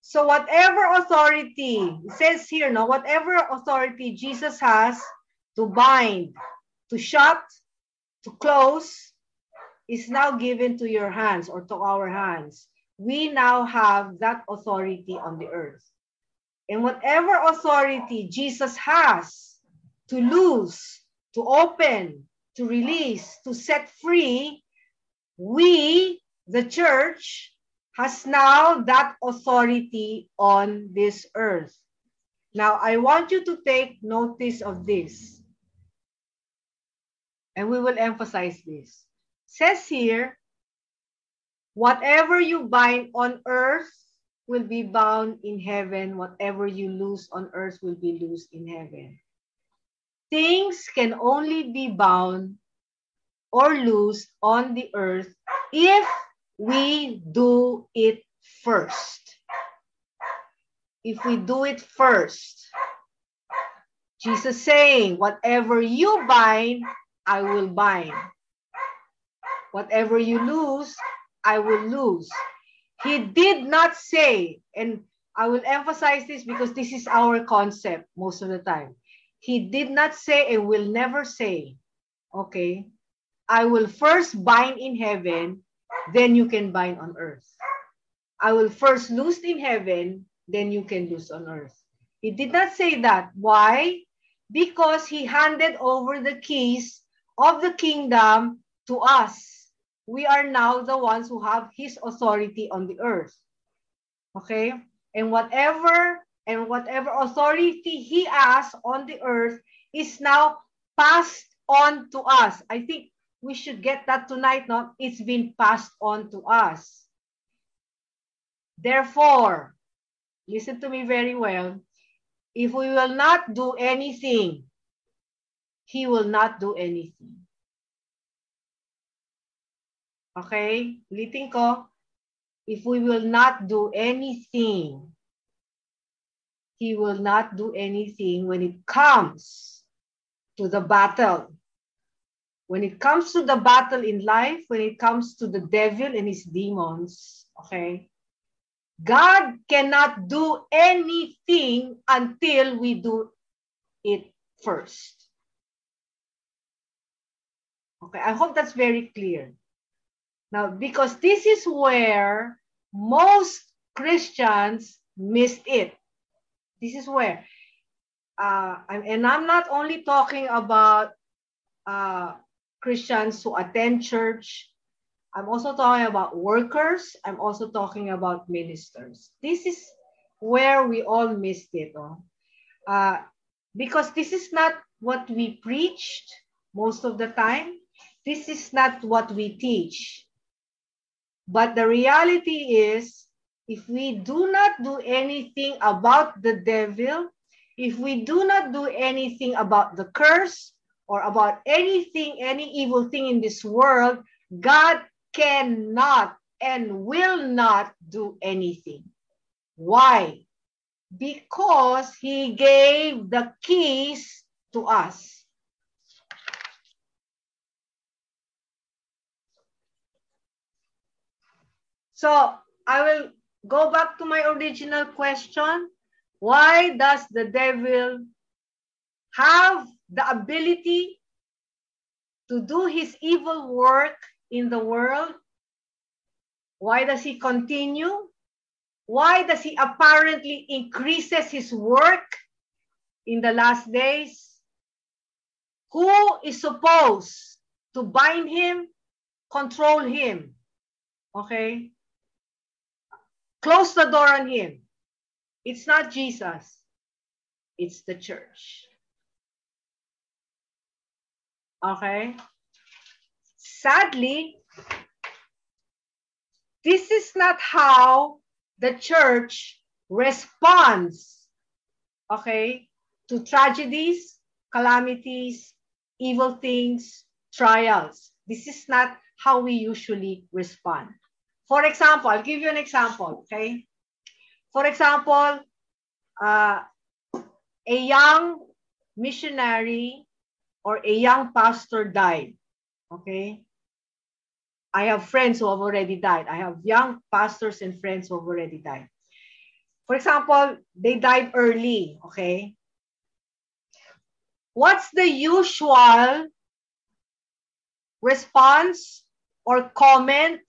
A: so whatever authority says here, no, whatever authority Jesus has to bind, to shut, to close, is now given to your hands or to our hands. We now have that authority on the earth. And whatever authority Jesus has to loose, to open, to release, to set free, we, the church, has now that authority on this earth. Now, I want you to take notice of this. And we will emphasize this. says here, whatever you bind on earth will be bound in heaven. Whatever you loose on earth will be loosed in heaven things can only be bound or loosed on the earth if we do it first. If we do it first. Jesus saying, whatever you bind, I will bind. Whatever you lose, I will lose. He did not say, and I will emphasize this because this is our concept most of the time. He did not say and will never say, okay, I will first bind in heaven, then you can bind on earth. I will first lose in heaven, then you can lose on earth. He did not say that. Why? Because he handed over the keys of the kingdom to us. We are now the ones who have his authority on the earth. Okay? And whatever and whatever authority he has on the earth is now passed on to us. I think we should get that tonight, no? It's been passed on to us. Therefore, listen to me very well. If we will not do anything, he will not do anything. Okay? Ulitin ko. If we will not do anything, he will not do anything when it comes to the battle. When it comes to the battle in life, when it comes to the devil and his demons, okay, God cannot do anything until we do it first. Okay, I hope that's very clear. Now, because this is where most Christians missed it. This is where, uh, and I'm not only talking about uh, Christians who attend church. I'm also talking about workers. I'm also talking about ministers. This is where we all missed it. Oh. Uh, because this is not what we preached most of the time. This is not what we teach. But the reality is if we do not do anything about the devil, if we do not do anything about the curse or about anything, any evil thing in this world, God cannot and will not do anything. Why? Because he gave the keys to us. So I will go back to my original question. Why does the devil have the ability to do his evil work in the world? Why does he continue? Why does he apparently increases his work in the last days? Who is supposed to bind him, control him? Okay? Close the door on him. It's not Jesus, it's the church. Okay? sadly, this is not how the church responds, okay, to tragedies, calamities, evil things, trials. This is not how we usually respond. For example, I'll give you an example, okay? For example, uh, a young missionary or a young pastor died, okay? I have friends who have already died. I have young pastors and friends who have already died. For example, they died early, okay? What's the usual response or comment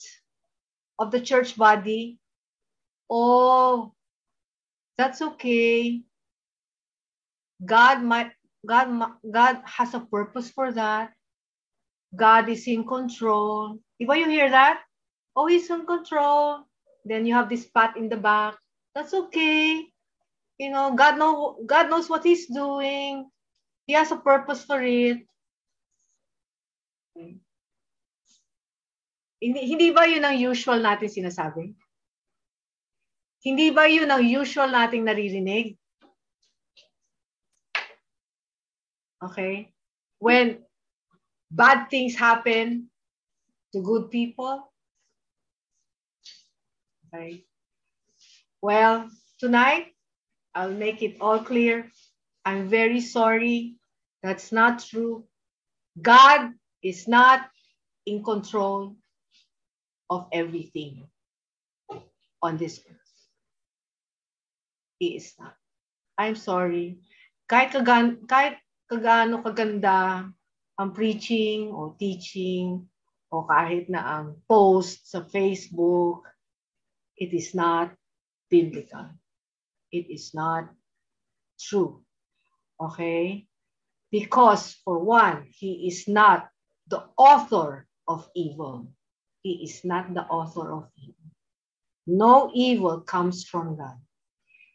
A: of the church body? Oh, that's okay. God might God God has a purpose for that. God is in control. If you hear that? Oh, he's in control. Then you have this pat in the back. That's okay. You know, God know God knows what he's doing. He has a purpose for it. Hindi, ba yun ang usual natin sinasabi? Hindi ba yun ang usual nating naririnig? Okay? When bad things happen to good people. Okay? Well, tonight, I'll make it all clear. I'm very sorry. That's not true. God is not in control of everything on this earth. He is not. I'm sorry. Kahit, kagan, kahit kagano kaganda ang preaching o teaching o kahit na ang post sa Facebook, it is not biblical. It is not true. Okay? Because for one, he is not the author of evil. He is not the author of evil. No evil comes from God.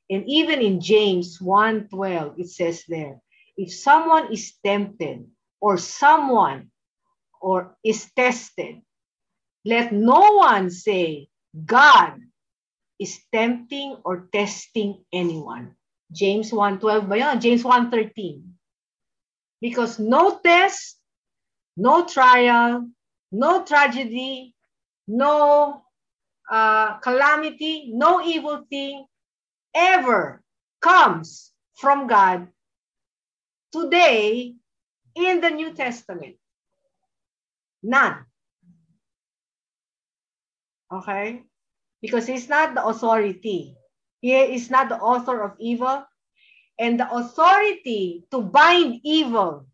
A: And even in James 1:12 it says there, if someone is tempted or someone or is tested, let no one say God is tempting or testing anyone. James 1.12 ba yun? James 1.13. Because no test, no trial, no tragedy, no uh, calamity, no evil thing ever comes from God today in the New Testament. None. Okay? Because he's not the authority. He is not the author of evil. And the authority to bind evil,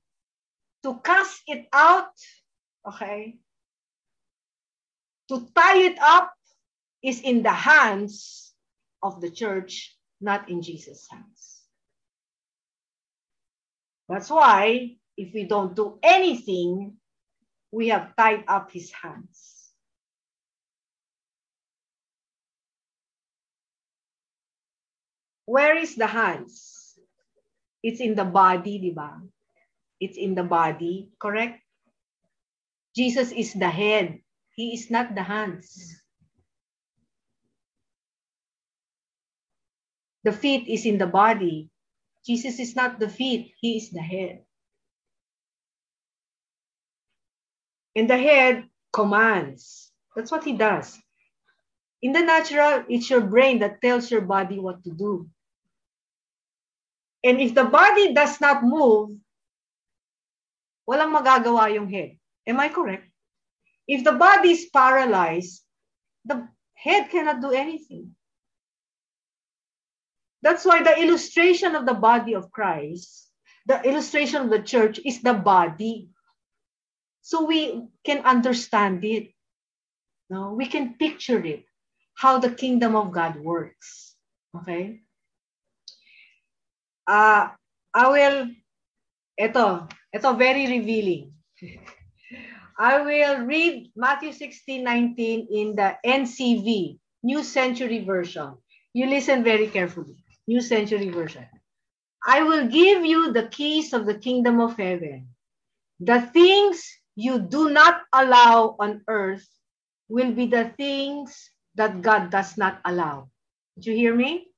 A: to cast it out, okay, to tie it up is in the hands of the church, not in Jesus' hands. That's why if we don't do anything, we have tied up his hands. Where is the hands? It's in the body, di? It's in the body, correct? Jesus is the head. He is not the hands. The feet is in the body. Jesus is not the feet. He is the head. And the head commands. That's what he does. In the natural, it's your brain that tells your body what to do. And if the body does not move, walang magagawa yung head. Am I correct? If the body is paralyzed, the head cannot do anything. That's why the illustration of the body of Christ, the illustration of the church is the body. So we can understand it. No, we can picture it, how the kingdom of God works. Okay? uh, I will, ito, ito very revealing. I will read Matthew 16, 19 in the NCV, New Century Version. You listen very carefully. New Century Version. I will give you the keys of the kingdom of heaven. The things you do not allow on earth will be the things that God does not allow. Did you hear me?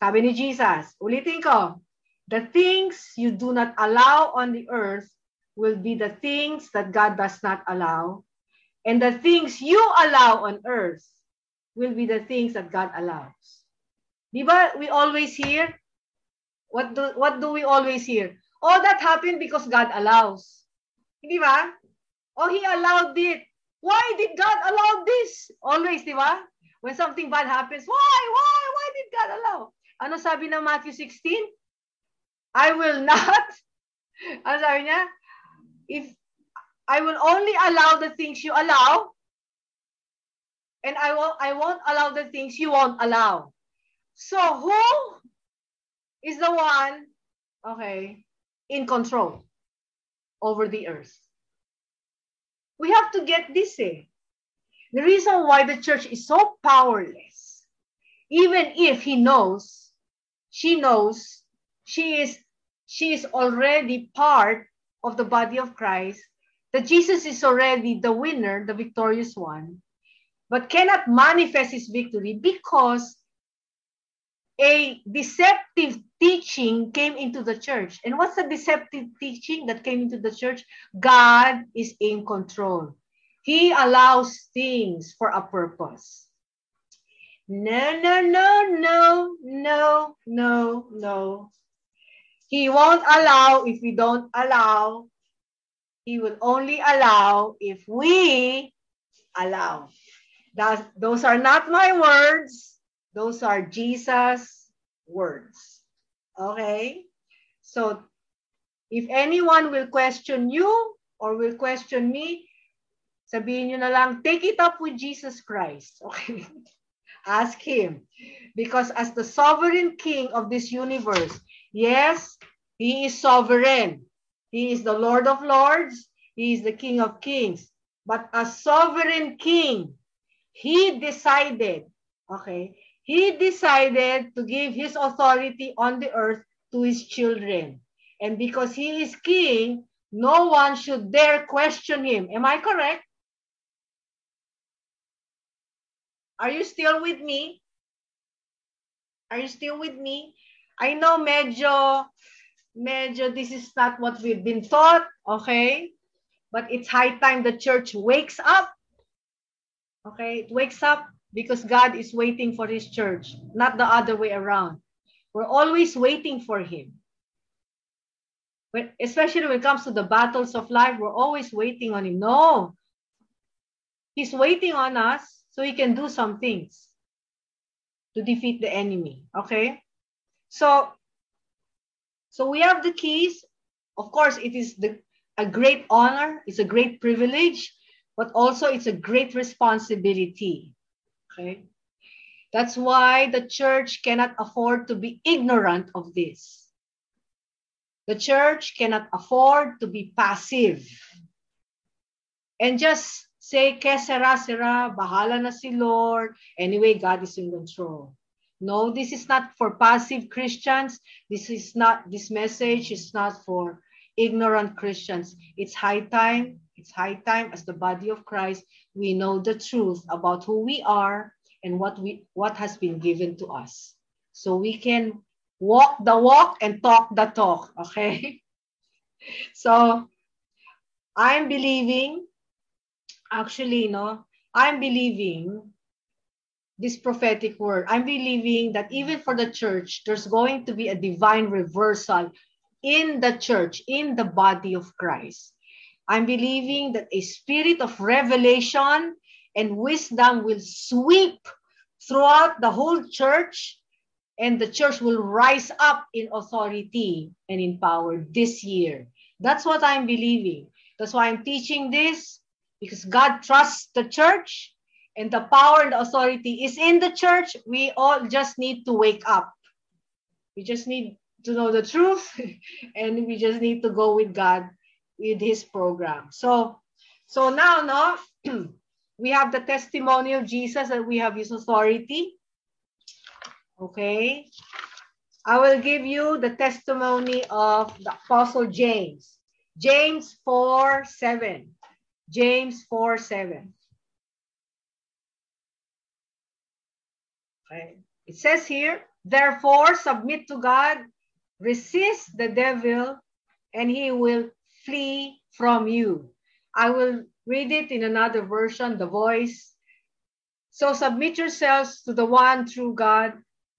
A: Sabi ni Jesus, ulitin ko, the things you do not allow on the earth will be the things that God does not allow. And the things you allow on earth will be the things that God allows. Di ba we always hear? What do, what do we always hear? Oh, that happened because God allows. Di ba? Oh, He allowed it. Why did God allow this? Always, di ba? When something bad happens, why, why, why did God allow? Ano sabi ng Matthew 16? I will not. Ano sabi niya? If I will only allow the things you allow, and I won't, I won't allow the things you won't allow. So who is the one, okay, in control over the earth? We have to get this eh. The reason why the church is so powerless, even if he knows, she knows, she is, she is already part of the body of Christ, that Jesus is already the winner, the victorious one, but cannot manifest his victory because a deceptive teaching came into the church. And what's the deceptive teaching that came into the church? God is in control. He allows things for a purpose. No, no, no, no, no, no, no. He won't allow if we don't allow. He will only allow if we allow. That, those are not my words. Those are Jesus' words. Okay? So, if anyone will question you or will question me, sabihin nyo na lang, take it up with Jesus Christ. Okay? Ask Him. Because as the sovereign King of this universe, yes, He is sovereign. He is the Lord of Lords. He is the King of Kings. But as sovereign King, He decided, okay, He decided to give His authority on the earth to His children. And because He is King, no one should dare question Him. Am I correct? Are you still with me? Are you still with me? I know medyo, medyo this is not what we've been taught, okay? But it's high time the church wakes up. Okay, it wakes up because God is waiting for his church, not the other way around. We're always waiting for him. But especially when it comes to the battles of life, we're always waiting on him. No, he's waiting on us so he can do some things to defeat the enemy. Okay? So, so we have the keys. Of course, it is the, a great honor, it's a great privilege, but also it's a great responsibility. Okay? That's why the church cannot afford to be ignorant of this. The church cannot afford to be passive and just say, que sera, sera, bahala na si Lord. Anyway, God is in control. No, this is not for passive Christians. This is not, this message is not for ignorant Christians. It's high time, it's high time as the body of Christ, we know the truth about who we are and what we what has been given to us. So we can walk the walk and talk the talk, okay? So I'm believing actually, no, I'm believing this prophetic word. I'm believing that even for the church, there's going to be a divine reversal in the church, in the body of Christ. I'm believing that a spirit of revelation and wisdom will sweep throughout the whole church, and the church will rise up in authority and in power this year. That's what I'm believing. That's why I'm teaching this because God trusts the church and the power and the authority is in the church. We all just need to wake up. We just need to know the truth and we just need to go with God with his program. So so now no we have the testimony of Jesus and we have his authority. Okay. I will give you the testimony of the Apostle James. James 4 7. James 4 7. It says here, therefore submit to God, resist the devil, and he will flee from you. I will read it in another version, the voice. So submit yourselves to the one true God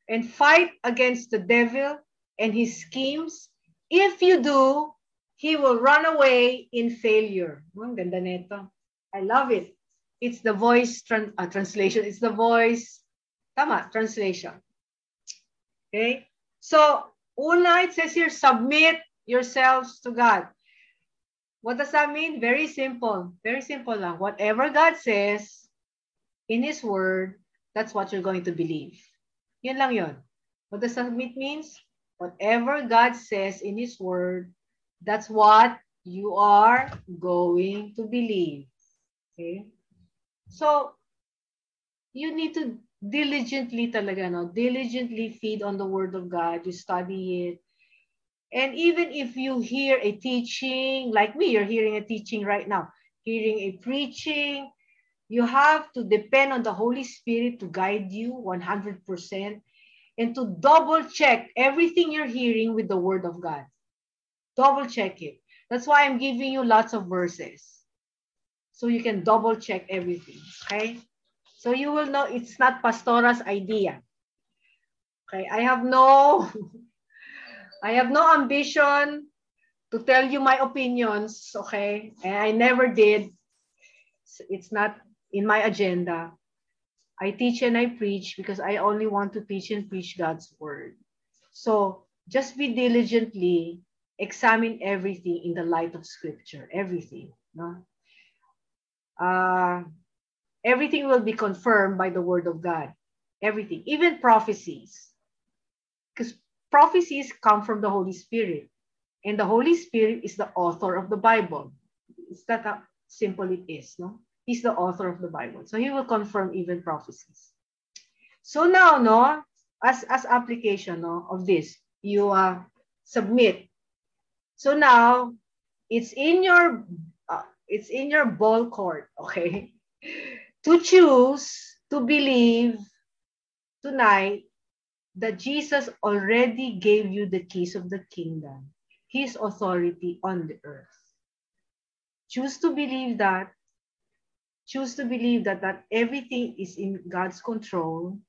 A: and fight against the devil and his schemes. If you do, he will run away in failure. Oh, ganda nito. I love it. It's the voice tran uh, translation. It's the voice, tama, translation. Okay? So, una, it says here, submit yourselves to God. What does that mean? Very simple. Very simple lang. Whatever God says in His Word, that's what you're going to believe. Yun lang yun. What does submit means? Whatever God says in His Word, that's what you are going to believe. Okay? So, you need to diligently talaga, no? Diligently feed on the Word of God. You study it. And even if you hear a teaching, like me, you're hearing a teaching right now, hearing a preaching, you have to depend on the Holy Spirit to guide you 100% and to double check everything you're hearing with the Word of God. Double check it. That's why I'm giving you lots of verses. So you can double check everything. Okay? So you will know it's not Pastora's idea. Okay, I have no I have no ambition to tell you my opinions, okay? And I never did. It's not in my agenda. I teach and I preach because I only want to teach and preach God's word. So just be diligently examine everything in the light of scripture, everything. No? Uh, everything will be confirmed by the word of God. Everything, even prophecies. Because prophecies come from the Holy Spirit. And the Holy Spirit is the author of the Bible. It's that how simple it is, no? He's the author of the Bible. So he will confirm even prophecies. So now, no, as, as application no, of this, you uh, submit so now it's in your uh, it's in your ball court, okay? To choose to believe tonight that Jesus already gave you the keys of the kingdom, his authority on the earth. Choose to believe that. Choose to believe that, that everything is in God's control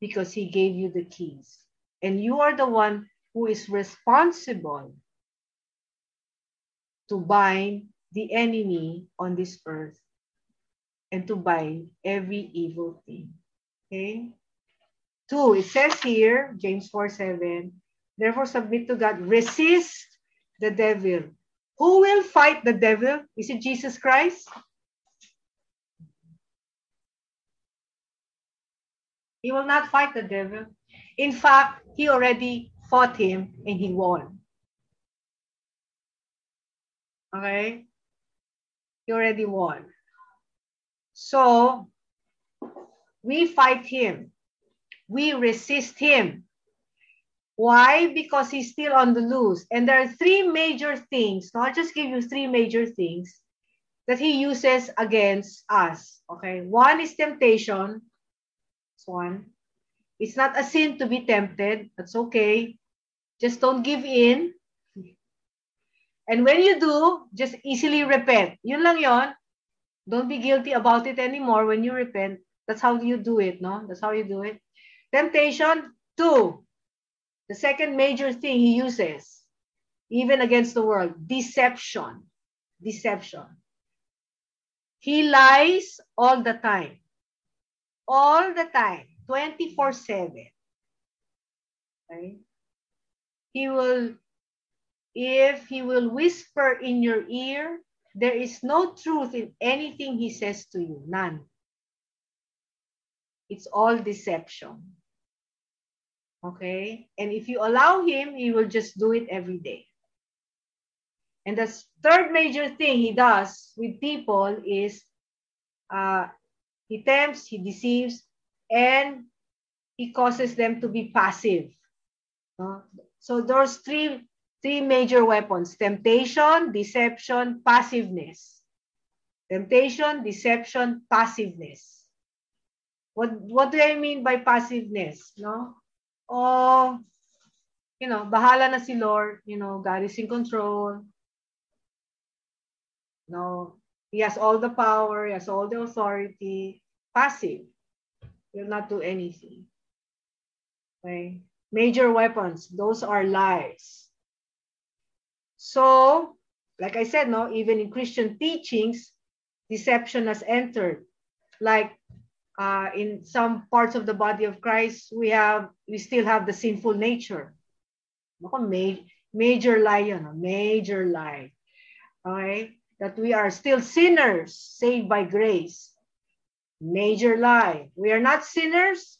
A: because he gave you the keys. And you are the one who is responsible to bind the enemy on this earth and to bind every evil thing. Okay? Two, it says here, James 4 7, therefore submit to God, resist the devil. Who will fight the devil? Is it Jesus Christ? He will not fight the devil. In fact, he already fought him and he won. Okay? He already won. So, we fight him. We resist him. Why? Because he's still on the loose. And there are three major things. So I'll just give you three major things that he uses against us. Okay. One is temptation. That's one. It's not a sin to be tempted. That's okay. Just don't give in. And when you do, just easily repent. Yun lang yon. Don't be guilty about it anymore when you repent. That's how you do it, no? That's how you do it. Temptation, two. The second major thing he uses, even against the world, deception. Deception. He lies all the time. All the time. 24-7. Okay? He will, if he will whisper in your ear, there is no truth in anything he says to you. None. It's all deception. Okay? And if you allow him, he will just do it every day. And the third major thing he does with people is uh, he tempts, he deceives, and he causes them to be passive. Uh, so those three three major weapons, temptation, deception, passiveness. Temptation, deception, passiveness. What, what do I mean by passiveness? No? Oh, you know, bahala na si Lord, you know, God is in control. No, he has all the power, he has all the authority. Passive. Will not do anything. Okay. Major weapons, those are lies. So, like I said, no, even in Christian teachings, deception has entered. Like uh, in some parts of the body of Christ, we have we still have the sinful nature. Major, major lie yun, major lie. Okay? That we are still sinners saved by grace. Major lie. We are not sinners,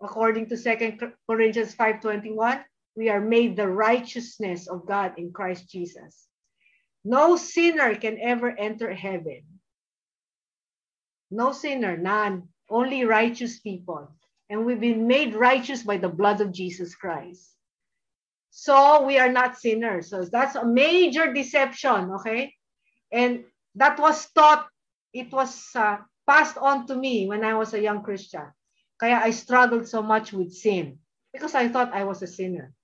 A: according to Second Corinthians 5.21. We are made the righteousness of God in Christ Jesus. No sinner can ever enter heaven. No sinner, none. Only righteous people. And we've been made righteous by the blood of Jesus Christ. So we are not sinners. So that's a major deception, okay? And that was taught, it was uh, passed on to me when I was a young Christian. Kaya I struggled so much with sin because I thought I was a sinner.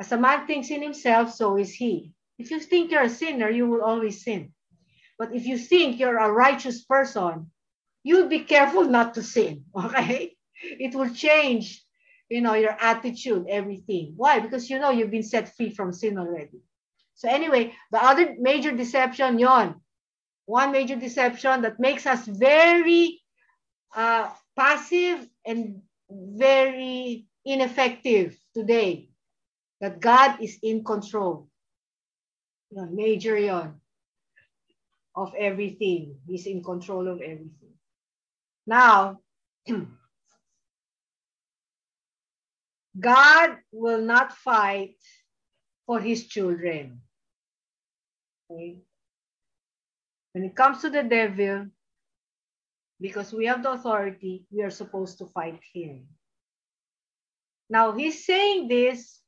A: As a man thinks in himself, so is he. If you think you're a sinner, you will always sin. But if you think you're a righteous person, you'll be careful not to sin, okay? It will change, you know, your attitude, everything. Why? Because you know you've been set free from sin already. So anyway, the other major deception, yon. One major deception that makes us very uh, passive and very ineffective today. That God is in control. Yon, major yon. Of everything. He's in control of everything. Now, God will not fight for his children. Okay? When it comes to the devil, because we have the authority, we are supposed to fight him. Now, he's saying this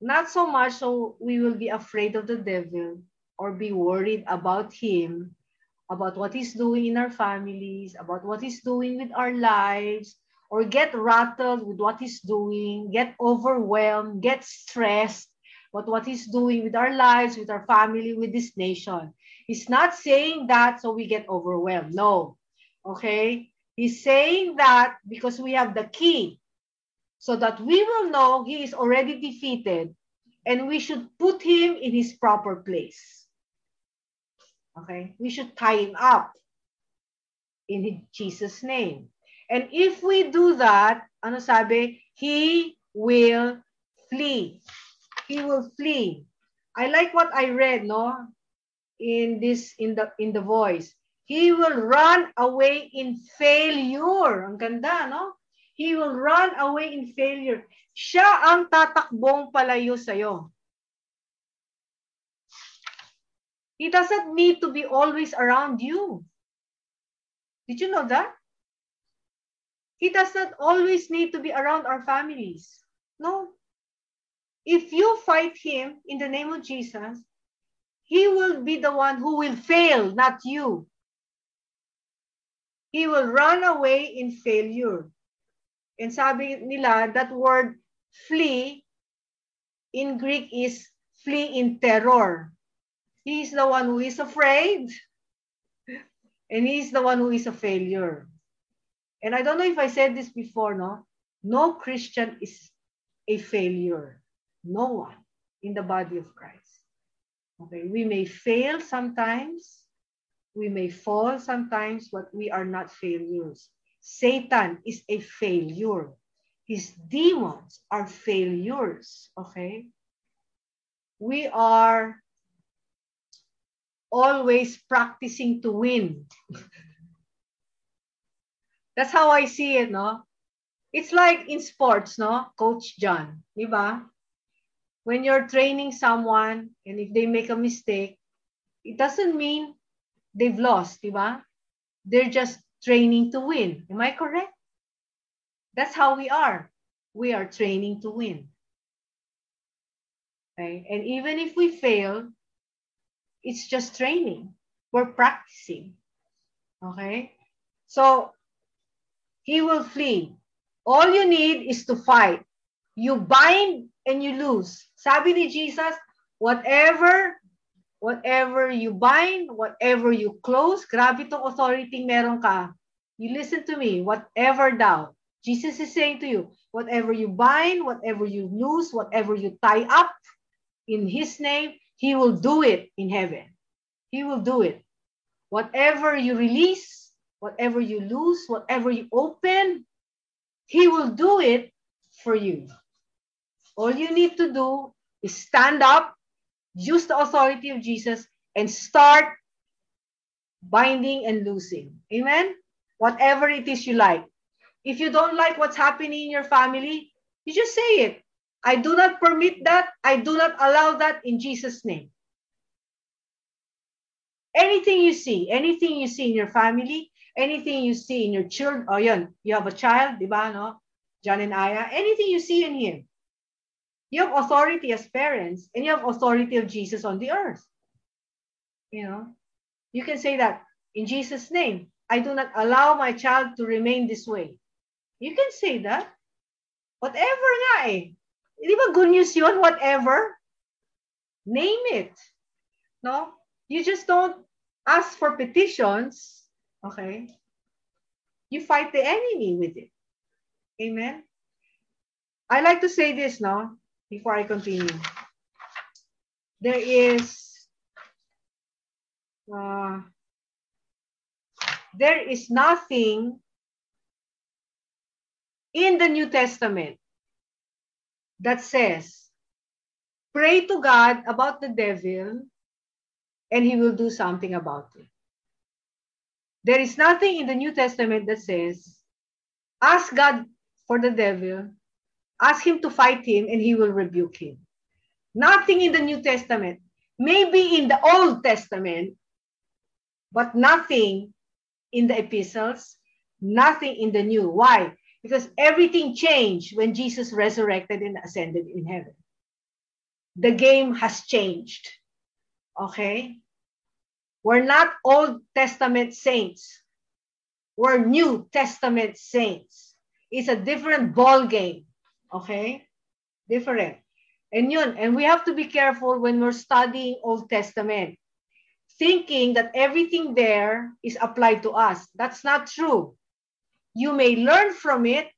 A: not so much so we will be afraid of the devil or be worried about him, about what he's doing in our families, about what he's doing with our lives, or get rattled with what he's doing, get overwhelmed, get stressed with what he's doing with our lives, with our family, with this nation. He's not saying that so we get overwhelmed. No. Okay? He's saying that because we have the key so that we will know he is already defeated and we should put him in his proper place. Okay? We should tie him up in Jesus' name. And if we do that, ano sabi? He will flee. He will flee. I like what I read, no? In this, in the, in the voice. He will run away in failure. Ang ganda, no? He will run away in failure. Siya ang tatakbong palayo sa'yo. He doesn't need to be always around you. Did you know that? He does not always need to be around our families. No. If you fight him in the name of Jesus, he will be the one who will fail, not you. He will run away in failure. And sabi nila, that word flee in Greek is flee in terror. He is the one who is afraid. And he is the one who is a failure. And I don't know if I said this before, no? No Christian is a failure. No one in the body of Christ. Okay, we may fail sometimes, we may fall sometimes, but we are not failures. Satan is a failure. His demons are failures, okay? We are always practicing to win. That's how I see it, no? It's like in sports, no? Coach John, di? When you're training someone and if they make a mistake, it doesn't mean they've lost, di? They're just training to win. Am I correct? That's how we are. We are training to win. Okay? And even if we fail, it's just training. We're practicing. Okay? So, he will flee. All you need is to fight. You bind and you lose. Sabi ni Jesus, whatever whatever you bind, whatever you close, grabe tong authority meron ka. You listen to me, whatever thou. Jesus is saying to you, whatever you bind, whatever you lose, whatever you tie up in his name, he will do it in heaven. He will do it. Whatever you release, whatever you lose, whatever you open, he will do it for you. All you need to do is stand up use the authority of Jesus and start binding and loosing. Amen? Whatever it is you like. If you don't like what's happening in your family, you just say it. I do not permit that. I do not allow that in Jesus' name. Anything you see, anything you see in your family, anything you see in your children, oh yun, you have a child, di no? John and Aya, anything you see in him, you have authority as parents and you have authority of Jesus on the earth. You know, you can say that in Jesus' name, I do not allow my child to remain this way. You can say that. Whatever nga eh. Di ba good news yun? Whatever. Name it. No? You just don't ask for petitions. Okay? You fight the enemy with it. Amen? I like to say this, no? Before I continue. There is uh, there is nothing in the New Testament that says, pray to God about the devil and he will do something about it. There is nothing in the New Testament that says, ask God for the devil Ask him to fight him and he will rebuke him. Nothing in the New Testament, maybe in the Old Testament, but nothing in the epistles, nothing in the New. Why? Because everything changed when Jesus resurrected and ascended in heaven. The game has changed. Okay? We're not Old Testament saints. We're New Testament saints. It's a different ball game. Okay? Different. And yun, and we have to be careful when we're studying Old Testament, thinking that everything there is applied to us. That's not true. You may learn from it,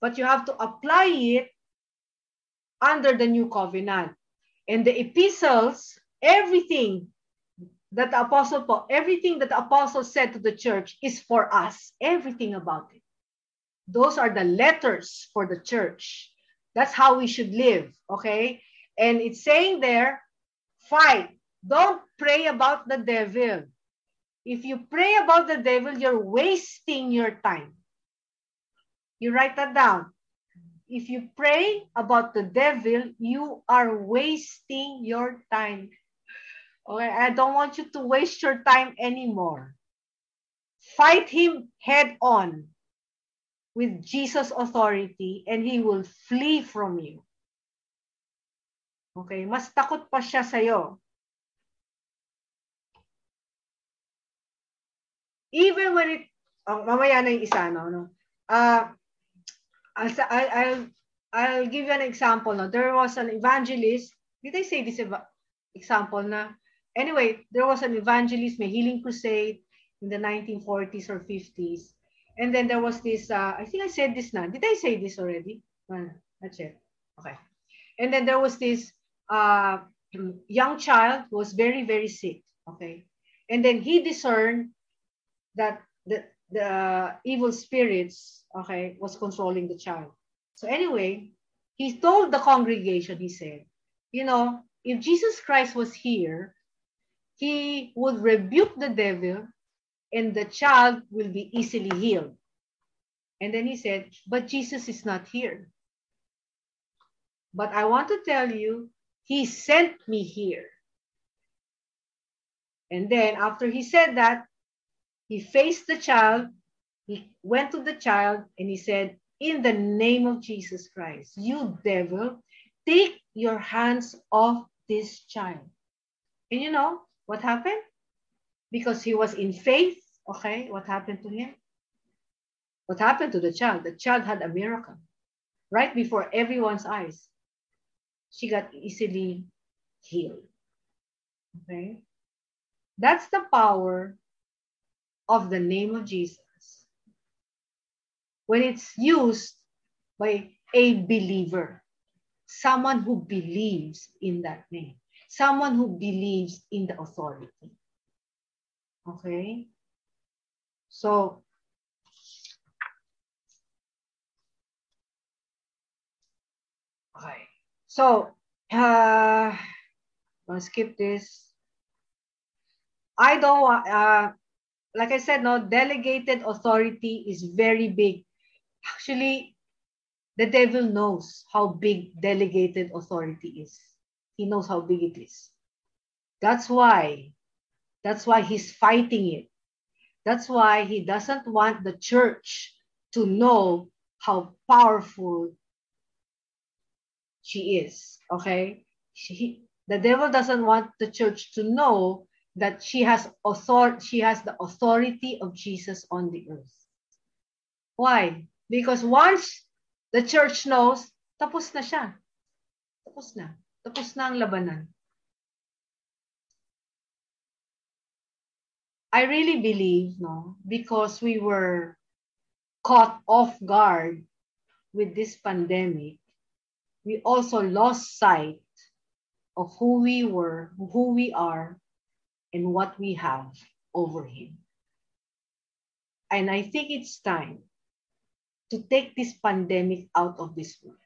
A: but you have to apply it under the new covenant. And the epistles, everything that the apostle Paul, everything that the apostle said to the church is for us, everything about it. Those are the letters for the church. That's how we should live, okay? And it's saying there, fight. Don't pray about the devil. If you pray about the devil, you're wasting your time. You write that down. If you pray about the devil, you are wasting your time. Okay, I don't want you to waste your time anymore. Fight him head on with Jesus' authority and he will flee from you. Okay, mas takot pa siya sa'yo. Even when it, oh, mamaya na yung isa, no? no? Uh, I'll, I'll, I'll give you an example. No? There was an evangelist, did I say this example na? Anyway, there was an evangelist, may healing crusade in the 1940s or 50s. And then there was this, uh, I think I said this now. Did I say this already? Uh, that's it. Okay. And then there was this uh, young child who was very, very sick. Okay. And then he discerned that the, the evil spirits, okay, was controlling the child. So anyway, he told the congregation, he said, you know, if Jesus Christ was here, he would rebuke the devil and the child will be easily healed. And then he said, but Jesus is not here. But I want to tell you, he sent me here. And then after he said that, he faced the child, he went to the child and he said, in the name of Jesus Christ, you devil, take your hands off this child. And you know what happened? Because he was in faith, okay, what happened to him? What happened to the child? The child had a miracle right before everyone's eyes. She got easily healed. Okay? That's the power of the name of Jesus. When it's used by a believer, someone who believes in that name, someone who believes in the authority. Okay? So, okay. So, uh, I'll skip this. I don't want, uh, like I said, no, delegated authority is very big. Actually, the devil knows how big delegated authority is. He knows how big it is. That's why, that's why he's fighting it. That's why he doesn't want the church to know how powerful she is. Okay? She, the devil doesn't want the church to know that she has author she has the authority of Jesus on the earth. Why? Because once the church knows, tapos na siya. Tapos na. Tapos na ang labanan. I really believe, no, because we were caught off guard with this pandemic, we also lost sight of who we were, who we are, and what we have over him. And I think it's time to take this pandemic out of this world.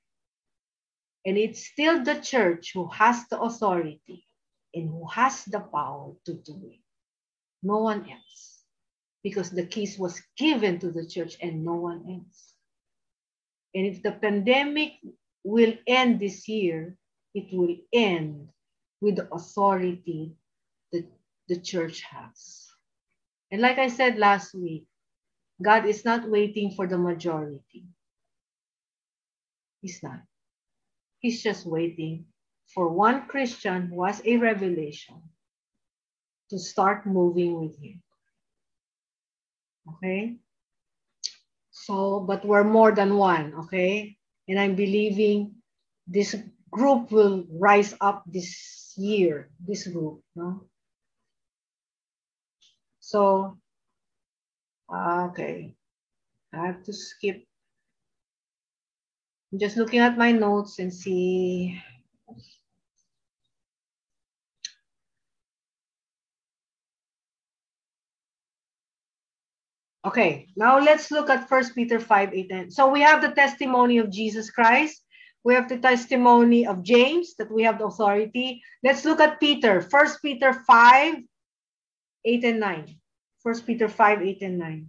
A: And it's still the church who has the authority and who has the power to do it. No one else. Because the keys was given to the church and no one else. And if the pandemic will end this year, it will end with the authority that the church has. And like I said last week, God is not waiting for the majority. He's not. He's just waiting for one Christian who has a revelation to start moving with him. Okay? So, but we're more than one, okay? And I'm believing this group will rise up this year, this group, no? So, uh, okay, I have to skip. I'm just looking at my notes and see. Okay, now let's look at First Peter 5, 8, 10. So we have the testimony of Jesus Christ. We have the testimony of James that we have the authority. Let's look at Peter. First Peter 5, 8 and 9. First Peter 5, 8 and 9.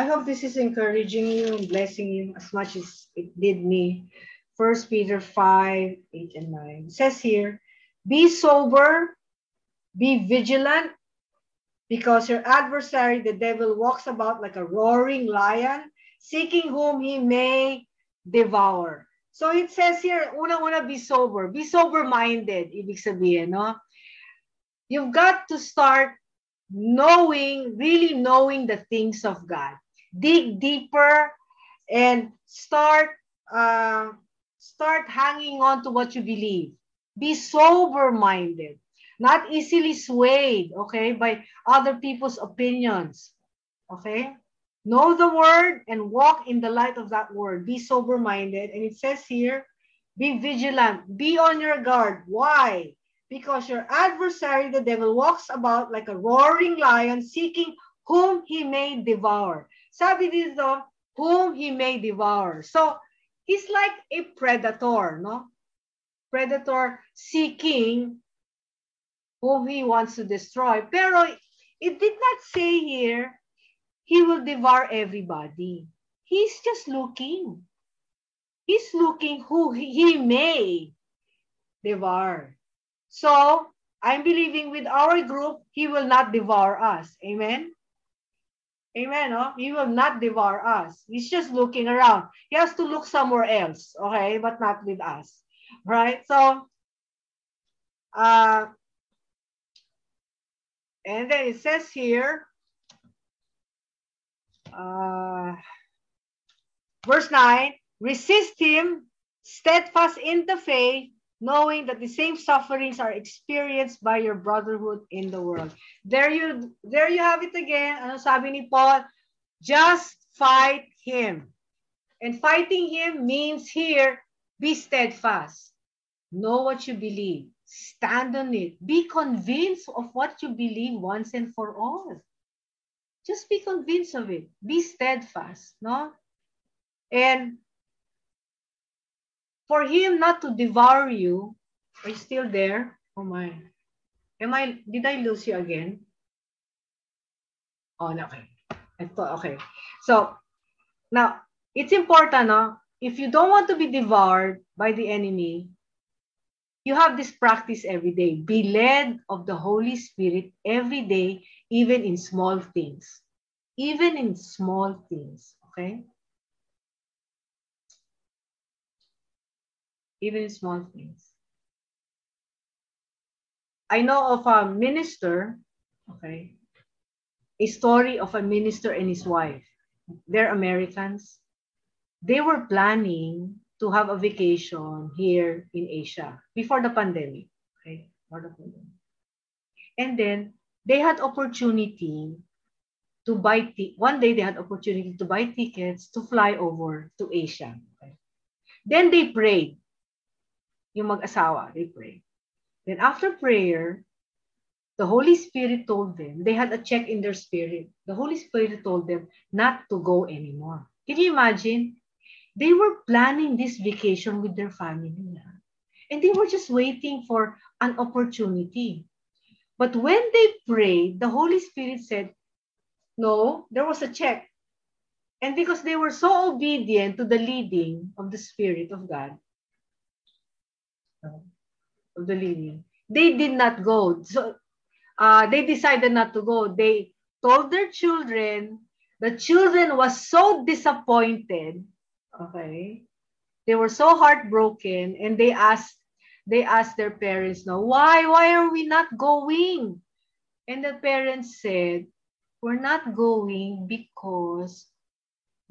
A: I hope this is encouraging you and blessing you as much as it did me. First Peter 5, 8 and 9. It says here, be sober, be vigilant, because your adversary, the devil, walks about like a roaring lion, seeking whom he may devour. So it says here, una-una, be sober. Be sober-minded, ibig sabihin, no? You've got to start knowing, really knowing the things of God. Dig deeper and start uh, start hanging on to what you believe. Be sober-minded, not easily swayed, okay, by other people's opinions, okay? Know the word and walk in the light of that word. Be sober-minded. And it says here, be vigilant, be on your guard. Why? Because your adversary, the devil, walks about like a roaring lion, seeking whom he may devour. Sabi dito, whom he may devour. So, he's like a predator, no? Predator seeking whom he wants to destroy. Pero it did not say here, he will devour everybody. He's just looking. He's looking who he may devour. So, I'm believing with our group, he will not devour us. Amen? Amen. Oh? He will not devour us. He's just looking around. He has to look somewhere else, okay? But not with us. Right? So, uh, and then it says here, uh, verse 9, resist him, steadfast in the faith, knowing that the same sufferings are experienced by your brotherhood in the world. There you, there you have it again. Ano sabi ni Paul? Just fight him. And fighting him means here, be steadfast. Know what you believe. Stand on it. Be convinced of what you believe once and for all. Just be convinced of it. Be steadfast, no? And for him not to devour you, are you still there? Oh my. Am I, did I lose you again? Oh, no, okay. I thought, okay. So, now, it's important, if you don't want to be devoured by the enemy, you have this practice every day. Be led of the Holy Spirit every day, even in small things. Even in small things, okay? Even small things. I know of a minister, okay, a story of a minister and his wife. They're Americans. They were planning to have a vacation here in Asia before the pandemic. Okay, before the pandemic. And then they had opportunity to buy one day they had opportunity to buy tickets to fly over to Asia. Okay. Then they prayed yung mag-asawa, they pray. Then after prayer, the Holy Spirit told them, they had a check in their spirit. The Holy Spirit told them not to go anymore. Can you imagine? They were planning this vacation with their family. And they were just waiting for an opportunity. But when they prayed, the Holy Spirit said, no, there was a check. And because they were so obedient to the leading of the Spirit of God, of the leading. They did not go. So uh, they decided not to go. They told their children. The children was so disappointed. Okay. They were so heartbroken and they asked they asked their parents "No, why? Why are we not going? And the parents said, we're not going because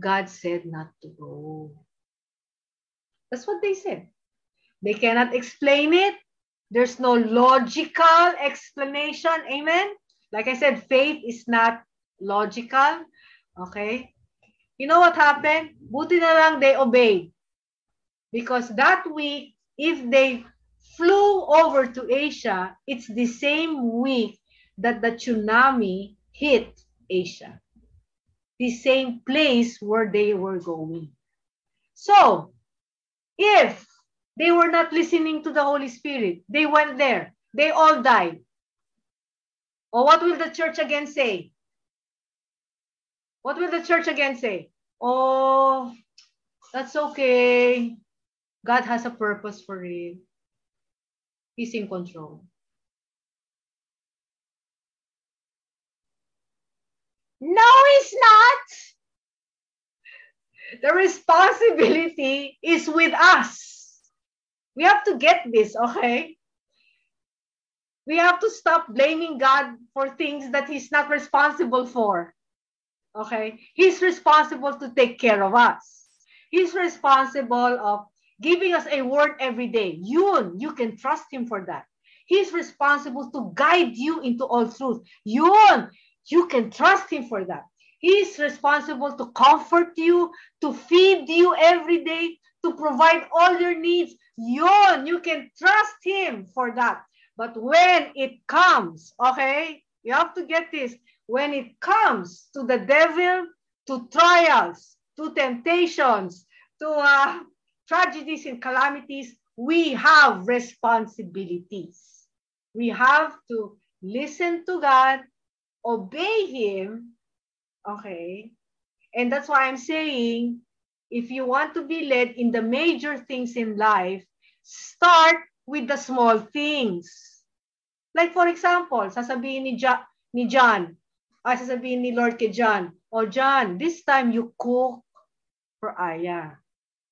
A: God said not to go. That's what they said. They cannot explain it. There's no logical explanation. Amen? Like I said, faith is not logical. Okay? You know what happened? Buti na lang they obeyed. Because that week, if they flew over to Asia, it's the same week that the tsunami hit Asia. The same place where they were going. So, if they were not listening to the Holy Spirit. They went there. They all died. Or what will the church again say? What will the church again say? Oh, that's okay. God has a purpose for it. He's in control. No, he's not. The responsibility is with us. We have to get this, okay? We have to stop blaming God for things that He's not responsible for. Okay? He's responsible to take care of us. He's responsible of giving us a word every day. You, you can trust Him for that. He's responsible to guide you into all truth. You, you can trust Him for that. He's responsible to comfort you, to feed you every day, to provide all your needs. Yun, you can trust Him for that. But when it comes, okay, you have to get this. When it comes to the devil, to trials, to temptations, to uh, tragedies and calamities, we have responsibilities. We have to listen to God, obey Him, okay, And that's why I'm saying, if you want to be led in the major things in life, start with the small things. Like for example, sasabihin ni, ja, ni John, ay sasabihin ni Lord kay John, oh John, this time you cook for Aya.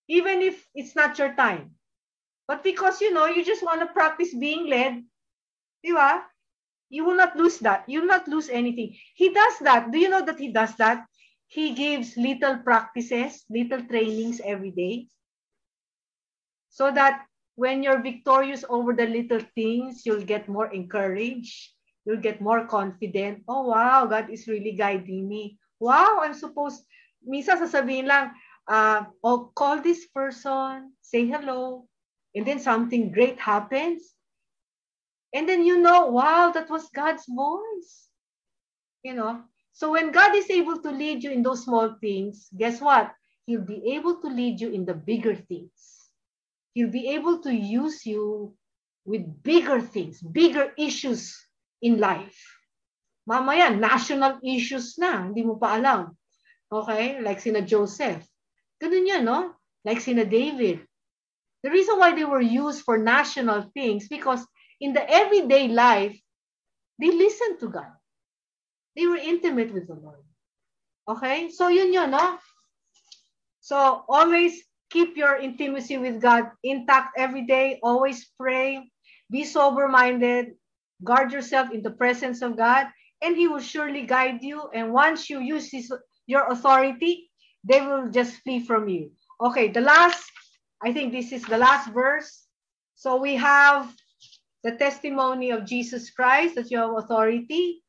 A: Even if it's not your time. But because, you know, you just want to practice being led, di ba? You will not lose that. You will not lose anything. He does that. Do you know that he does that? He gives little practices, little trainings every day. So that when you're victorious over the little things, you'll get more encouraged. You'll get more confident. Oh, wow, God is really guiding me. Wow, I'm supposed, misa sasabihin lang, uh, oh, call this person, say hello, and then something great happens. And then you know, wow, that was God's voice. You know, so when God is able to lead you in those small things, guess what? He'll be able to lead you in the bigger things. He'll be able to use you with bigger things, bigger issues in life. Mamaya, national issues na, hindi mo pa alam. Okay? Like sina Joseph. Ganun yan, no? Like sina David. The reason why they were used for national things because in the everyday life, they listened to God. They were intimate with the Lord. Okay? So yun yun, no? So always keep your intimacy with God intact every day. Always pray. Be sober-minded. Guard yourself in the presence of God. And He will surely guide you. And once you use his, your authority, they will just flee from you. Okay, the last, I think this is the last verse. So we have the testimony of Jesus Christ that you have authority.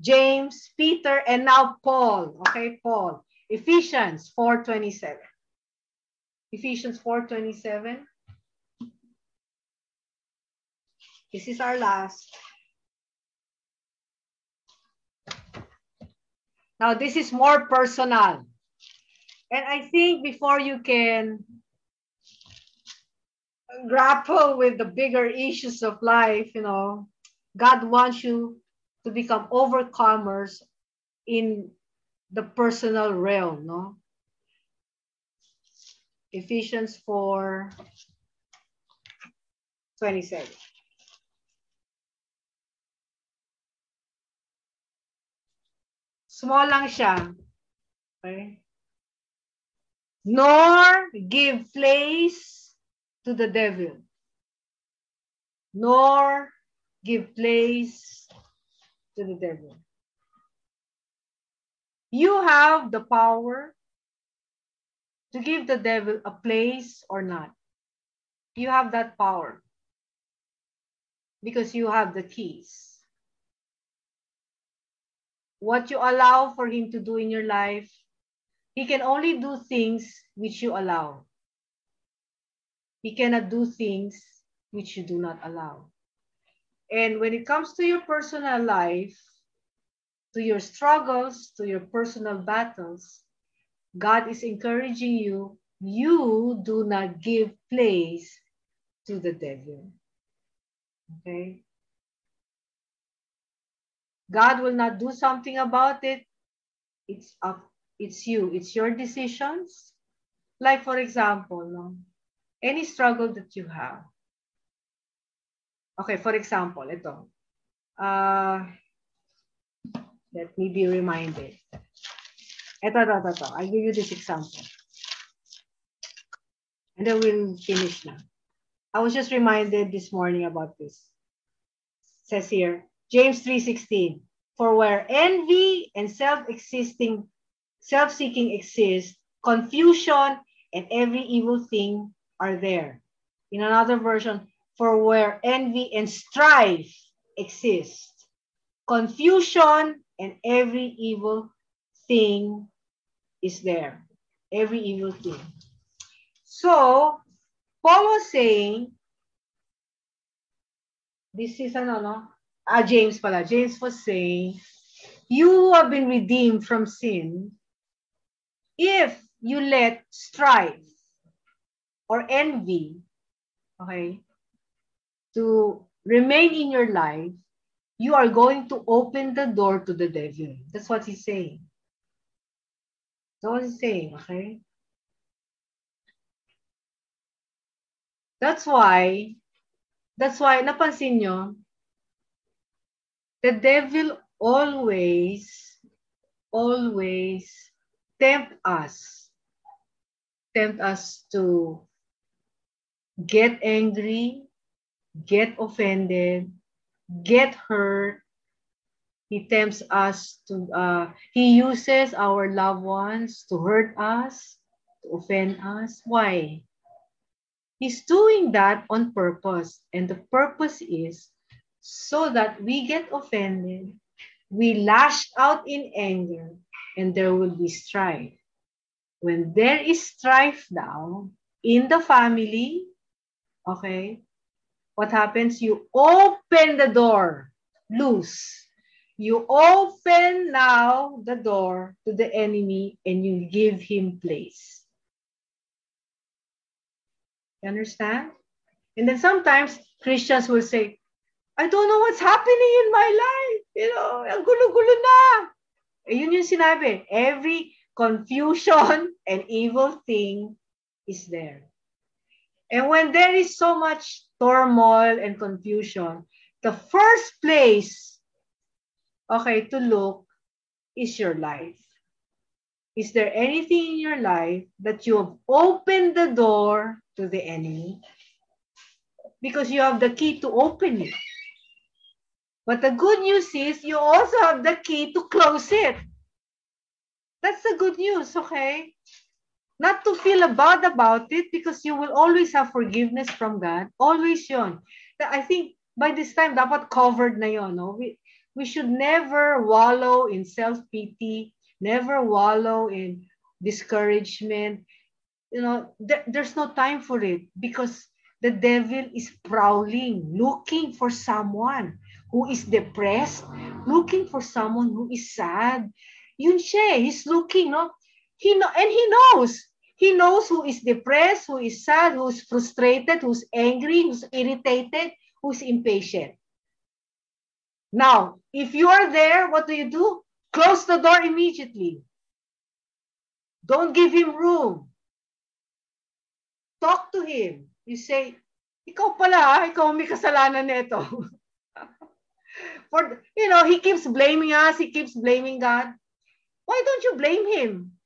A: James, Peter, and now Paul. Okay, Paul. Ephesians 4.27. Ephesians 4.27. This is our last. Now, this is more personal. And I think before you can grapple with the bigger issues of life, you know, God wants you to become overcomers in the personal realm, no? Ephesians 4, 27. Small lang siya. Okay? Nor give place to the devil. Nor give place to the devil. You have the power to give the devil a place or not. You have that power because you have the keys. What you allow for him to do in your life, he can only do things which you allow. He cannot do things which you do not allow. And when it comes to your personal life, to your struggles, to your personal battles, God is encouraging you, you do not give place to the devil. Okay? God will not do something about it. It's up, it's you, it's your decisions. Like for example, any struggle that you have. Okay, for example, ito. Uh, let me be reminded. Ito, ito, ito, ito. I'll give you this example. And then we'll finish now. I was just reminded this morning about this. It says here, James 3.16, For where envy and self-existing, self-seeking exist, confusion and every evil thing are there. In another version, for where envy and strife exist, confusion and every evil thing is there. Every evil thing. So, Paul was saying, this is ano, no? Ah, James pala. James was saying, you have been redeemed from sin if you let strife or envy, okay, to remain in your life, you are going to open the door to the devil. That's what he's saying. That's what he's saying, okay? That's why, that's why, napansin nyo, the devil always, always tempt us, tempt us to get angry, get offended, get hurt. He tempts us to, uh, he uses our loved ones to hurt us, to offend us. Why? He's doing that on purpose. And the purpose is so that we get offended, we lash out in anger, and there will be strife. When there is strife now in the family, okay, what happens? You open the door loose. You open now the door to the enemy and you give him place. You understand? And then sometimes Christians will say, I don't know what's happening in my life. You know, ang gulo-gulo na. Eh, yun yung sinabi. Every confusion and evil thing is there. And when there is so much turmoil and confusion, the first place, okay, to look is your life. Is there anything in your life that you have opened the door to the enemy? Because you have the key to open it. But the good news is you also have the key to close it. That's the good news, okay? Not to feel bad about it because you will always have forgiveness from God. Always yon. I think by this time, dapat covered na yon. No? We, we should never wallow in self-pity, never wallow in discouragement. You know, there, there's no time for it because the devil is prowling, looking for someone who is depressed, looking for someone who is sad. Yun siya, eh, he's looking, no? He know, and he knows. He knows who is depressed, who is sad, who's frustrated, who's angry, who's irritated, who's impatient. Now, if you are there, what do you do? Close the door immediately. Don't give him room. Talk to him. You say, ikaw pala, ikaw may kasalanan nito. For, you know, he keeps blaming us, he keeps blaming God. Why don't you blame him?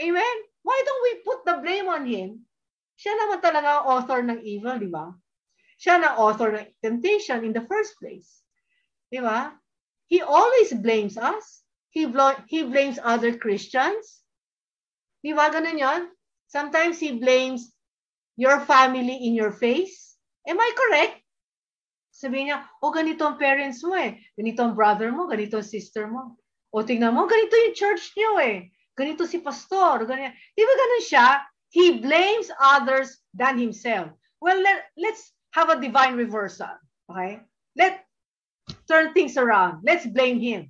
A: Amen? Why don't we put the blame on him? Siya naman talaga ang author ng evil, di ba? Siya na author ng temptation in the first place. Di ba? He always blames us. He, bl- he blames other Christians. Di ba ganun yun? Sometimes he blames your family in your face. Am I correct? Sabihin niya, oh, ganito ang parents mo eh. Ganito ang brother mo, ganito ang sister mo. O tingnan mo, ganito yung church niyo eh. Ganito si pastor. Ganyan. Di ba ganun siya? He blames others than himself. Well, let, let's have a divine reversal. Okay? Let turn things around. Let's blame him.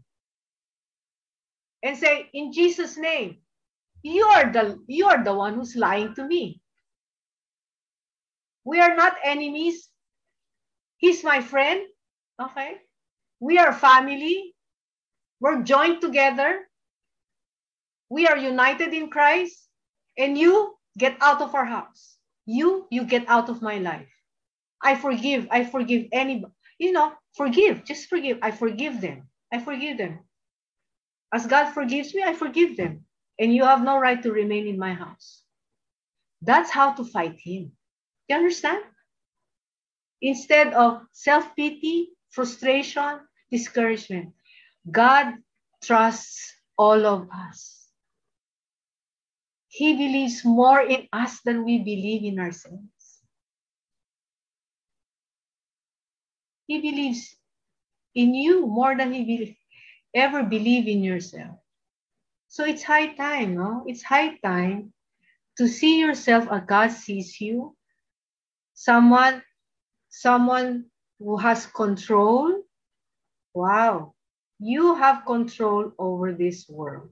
A: And say, in Jesus' name, you are the you are the one who's lying to me. We are not enemies. He's my friend. Okay? We are family. We're joined together. We are united in Christ. And you get out of our house. You, you get out of my life. I forgive. I forgive anybody. You know, forgive. Just forgive. I forgive them. I forgive them. As God forgives me, I forgive them. And you have no right to remain in my house. That's how to fight him. You understand? Instead of self pity, frustration, discouragement, God trusts all of us. He believes more in us than we believe in ourselves. He believes in you more than he will ever believe in yourself. So it's high time, no? It's high time to see yourself as God sees you. Someone, someone who has control. Wow. You have control over this world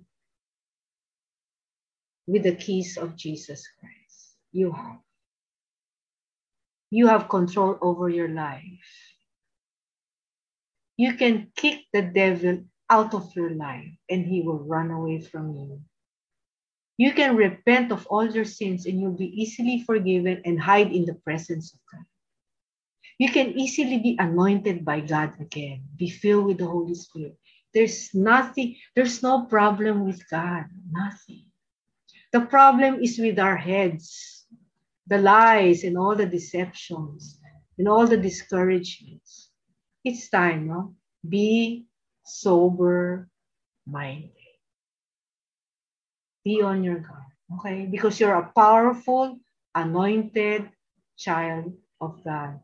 A: with the keys of Jesus Christ. You have. You have control over your life. You can kick the devil out of your life and he will run away from you. You can repent of all your sins and you'll be easily forgiven and hide in the presence of God. You can easily be anointed by God again, be filled with the Holy Spirit. There's nothing, there's no problem with God, nothing. The problem is with our heads, the lies and all the deceptions and all the discouragements. It's time, no? Be sober minded. Be on your guard, okay? Because you're a powerful, anointed child of God.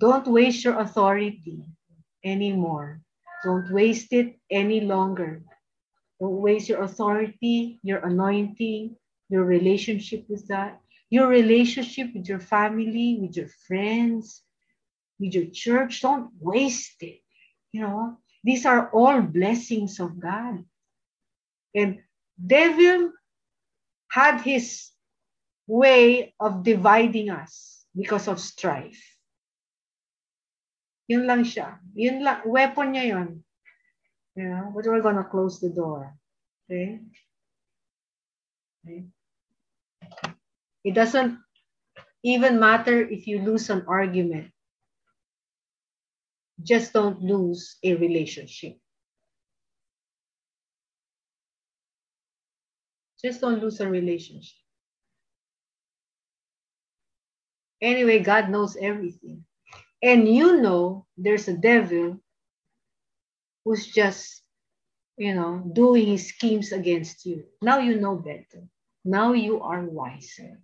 A: Don't waste your authority anymore. Don't waste it any longer. Waste your authority, your anointing, your relationship with God, your relationship with your family, with your friends, with your church. Don't waste it. You know, these are all blessings of God. And devil had his way of dividing us because of strife. Yun lang siya. Yun lang, weapon niya yun. Know, but we're gonna close the door. Okay? okay? It doesn't even matter if you lose an argument. Just don't lose a relationship. Just don't lose a relationship. Anyway, God knows everything. And you know there's a devil who's just, you know, doing his schemes against you. Now you know better. Now you are wiser.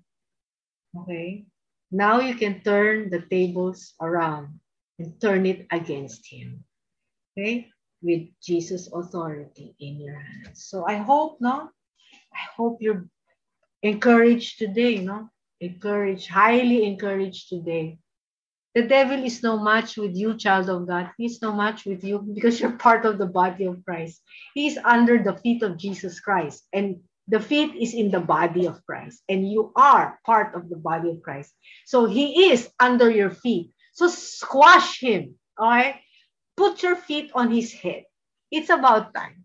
A: Okay? Now you can turn the tables around and turn it against him. Okay? With Jesus' authority in your hands. So I hope, no? I hope you're encouraged today, know, encouraged, highly encouraged today. The devil is no match with you, child of God. He's no match with you because you're part of the body of Christ. He's under the feet of Jesus Christ, and the feet is in the body of Christ, and you are part of the body of Christ. So he is under your feet. So squash him, all right? Put your feet on his head. It's about time.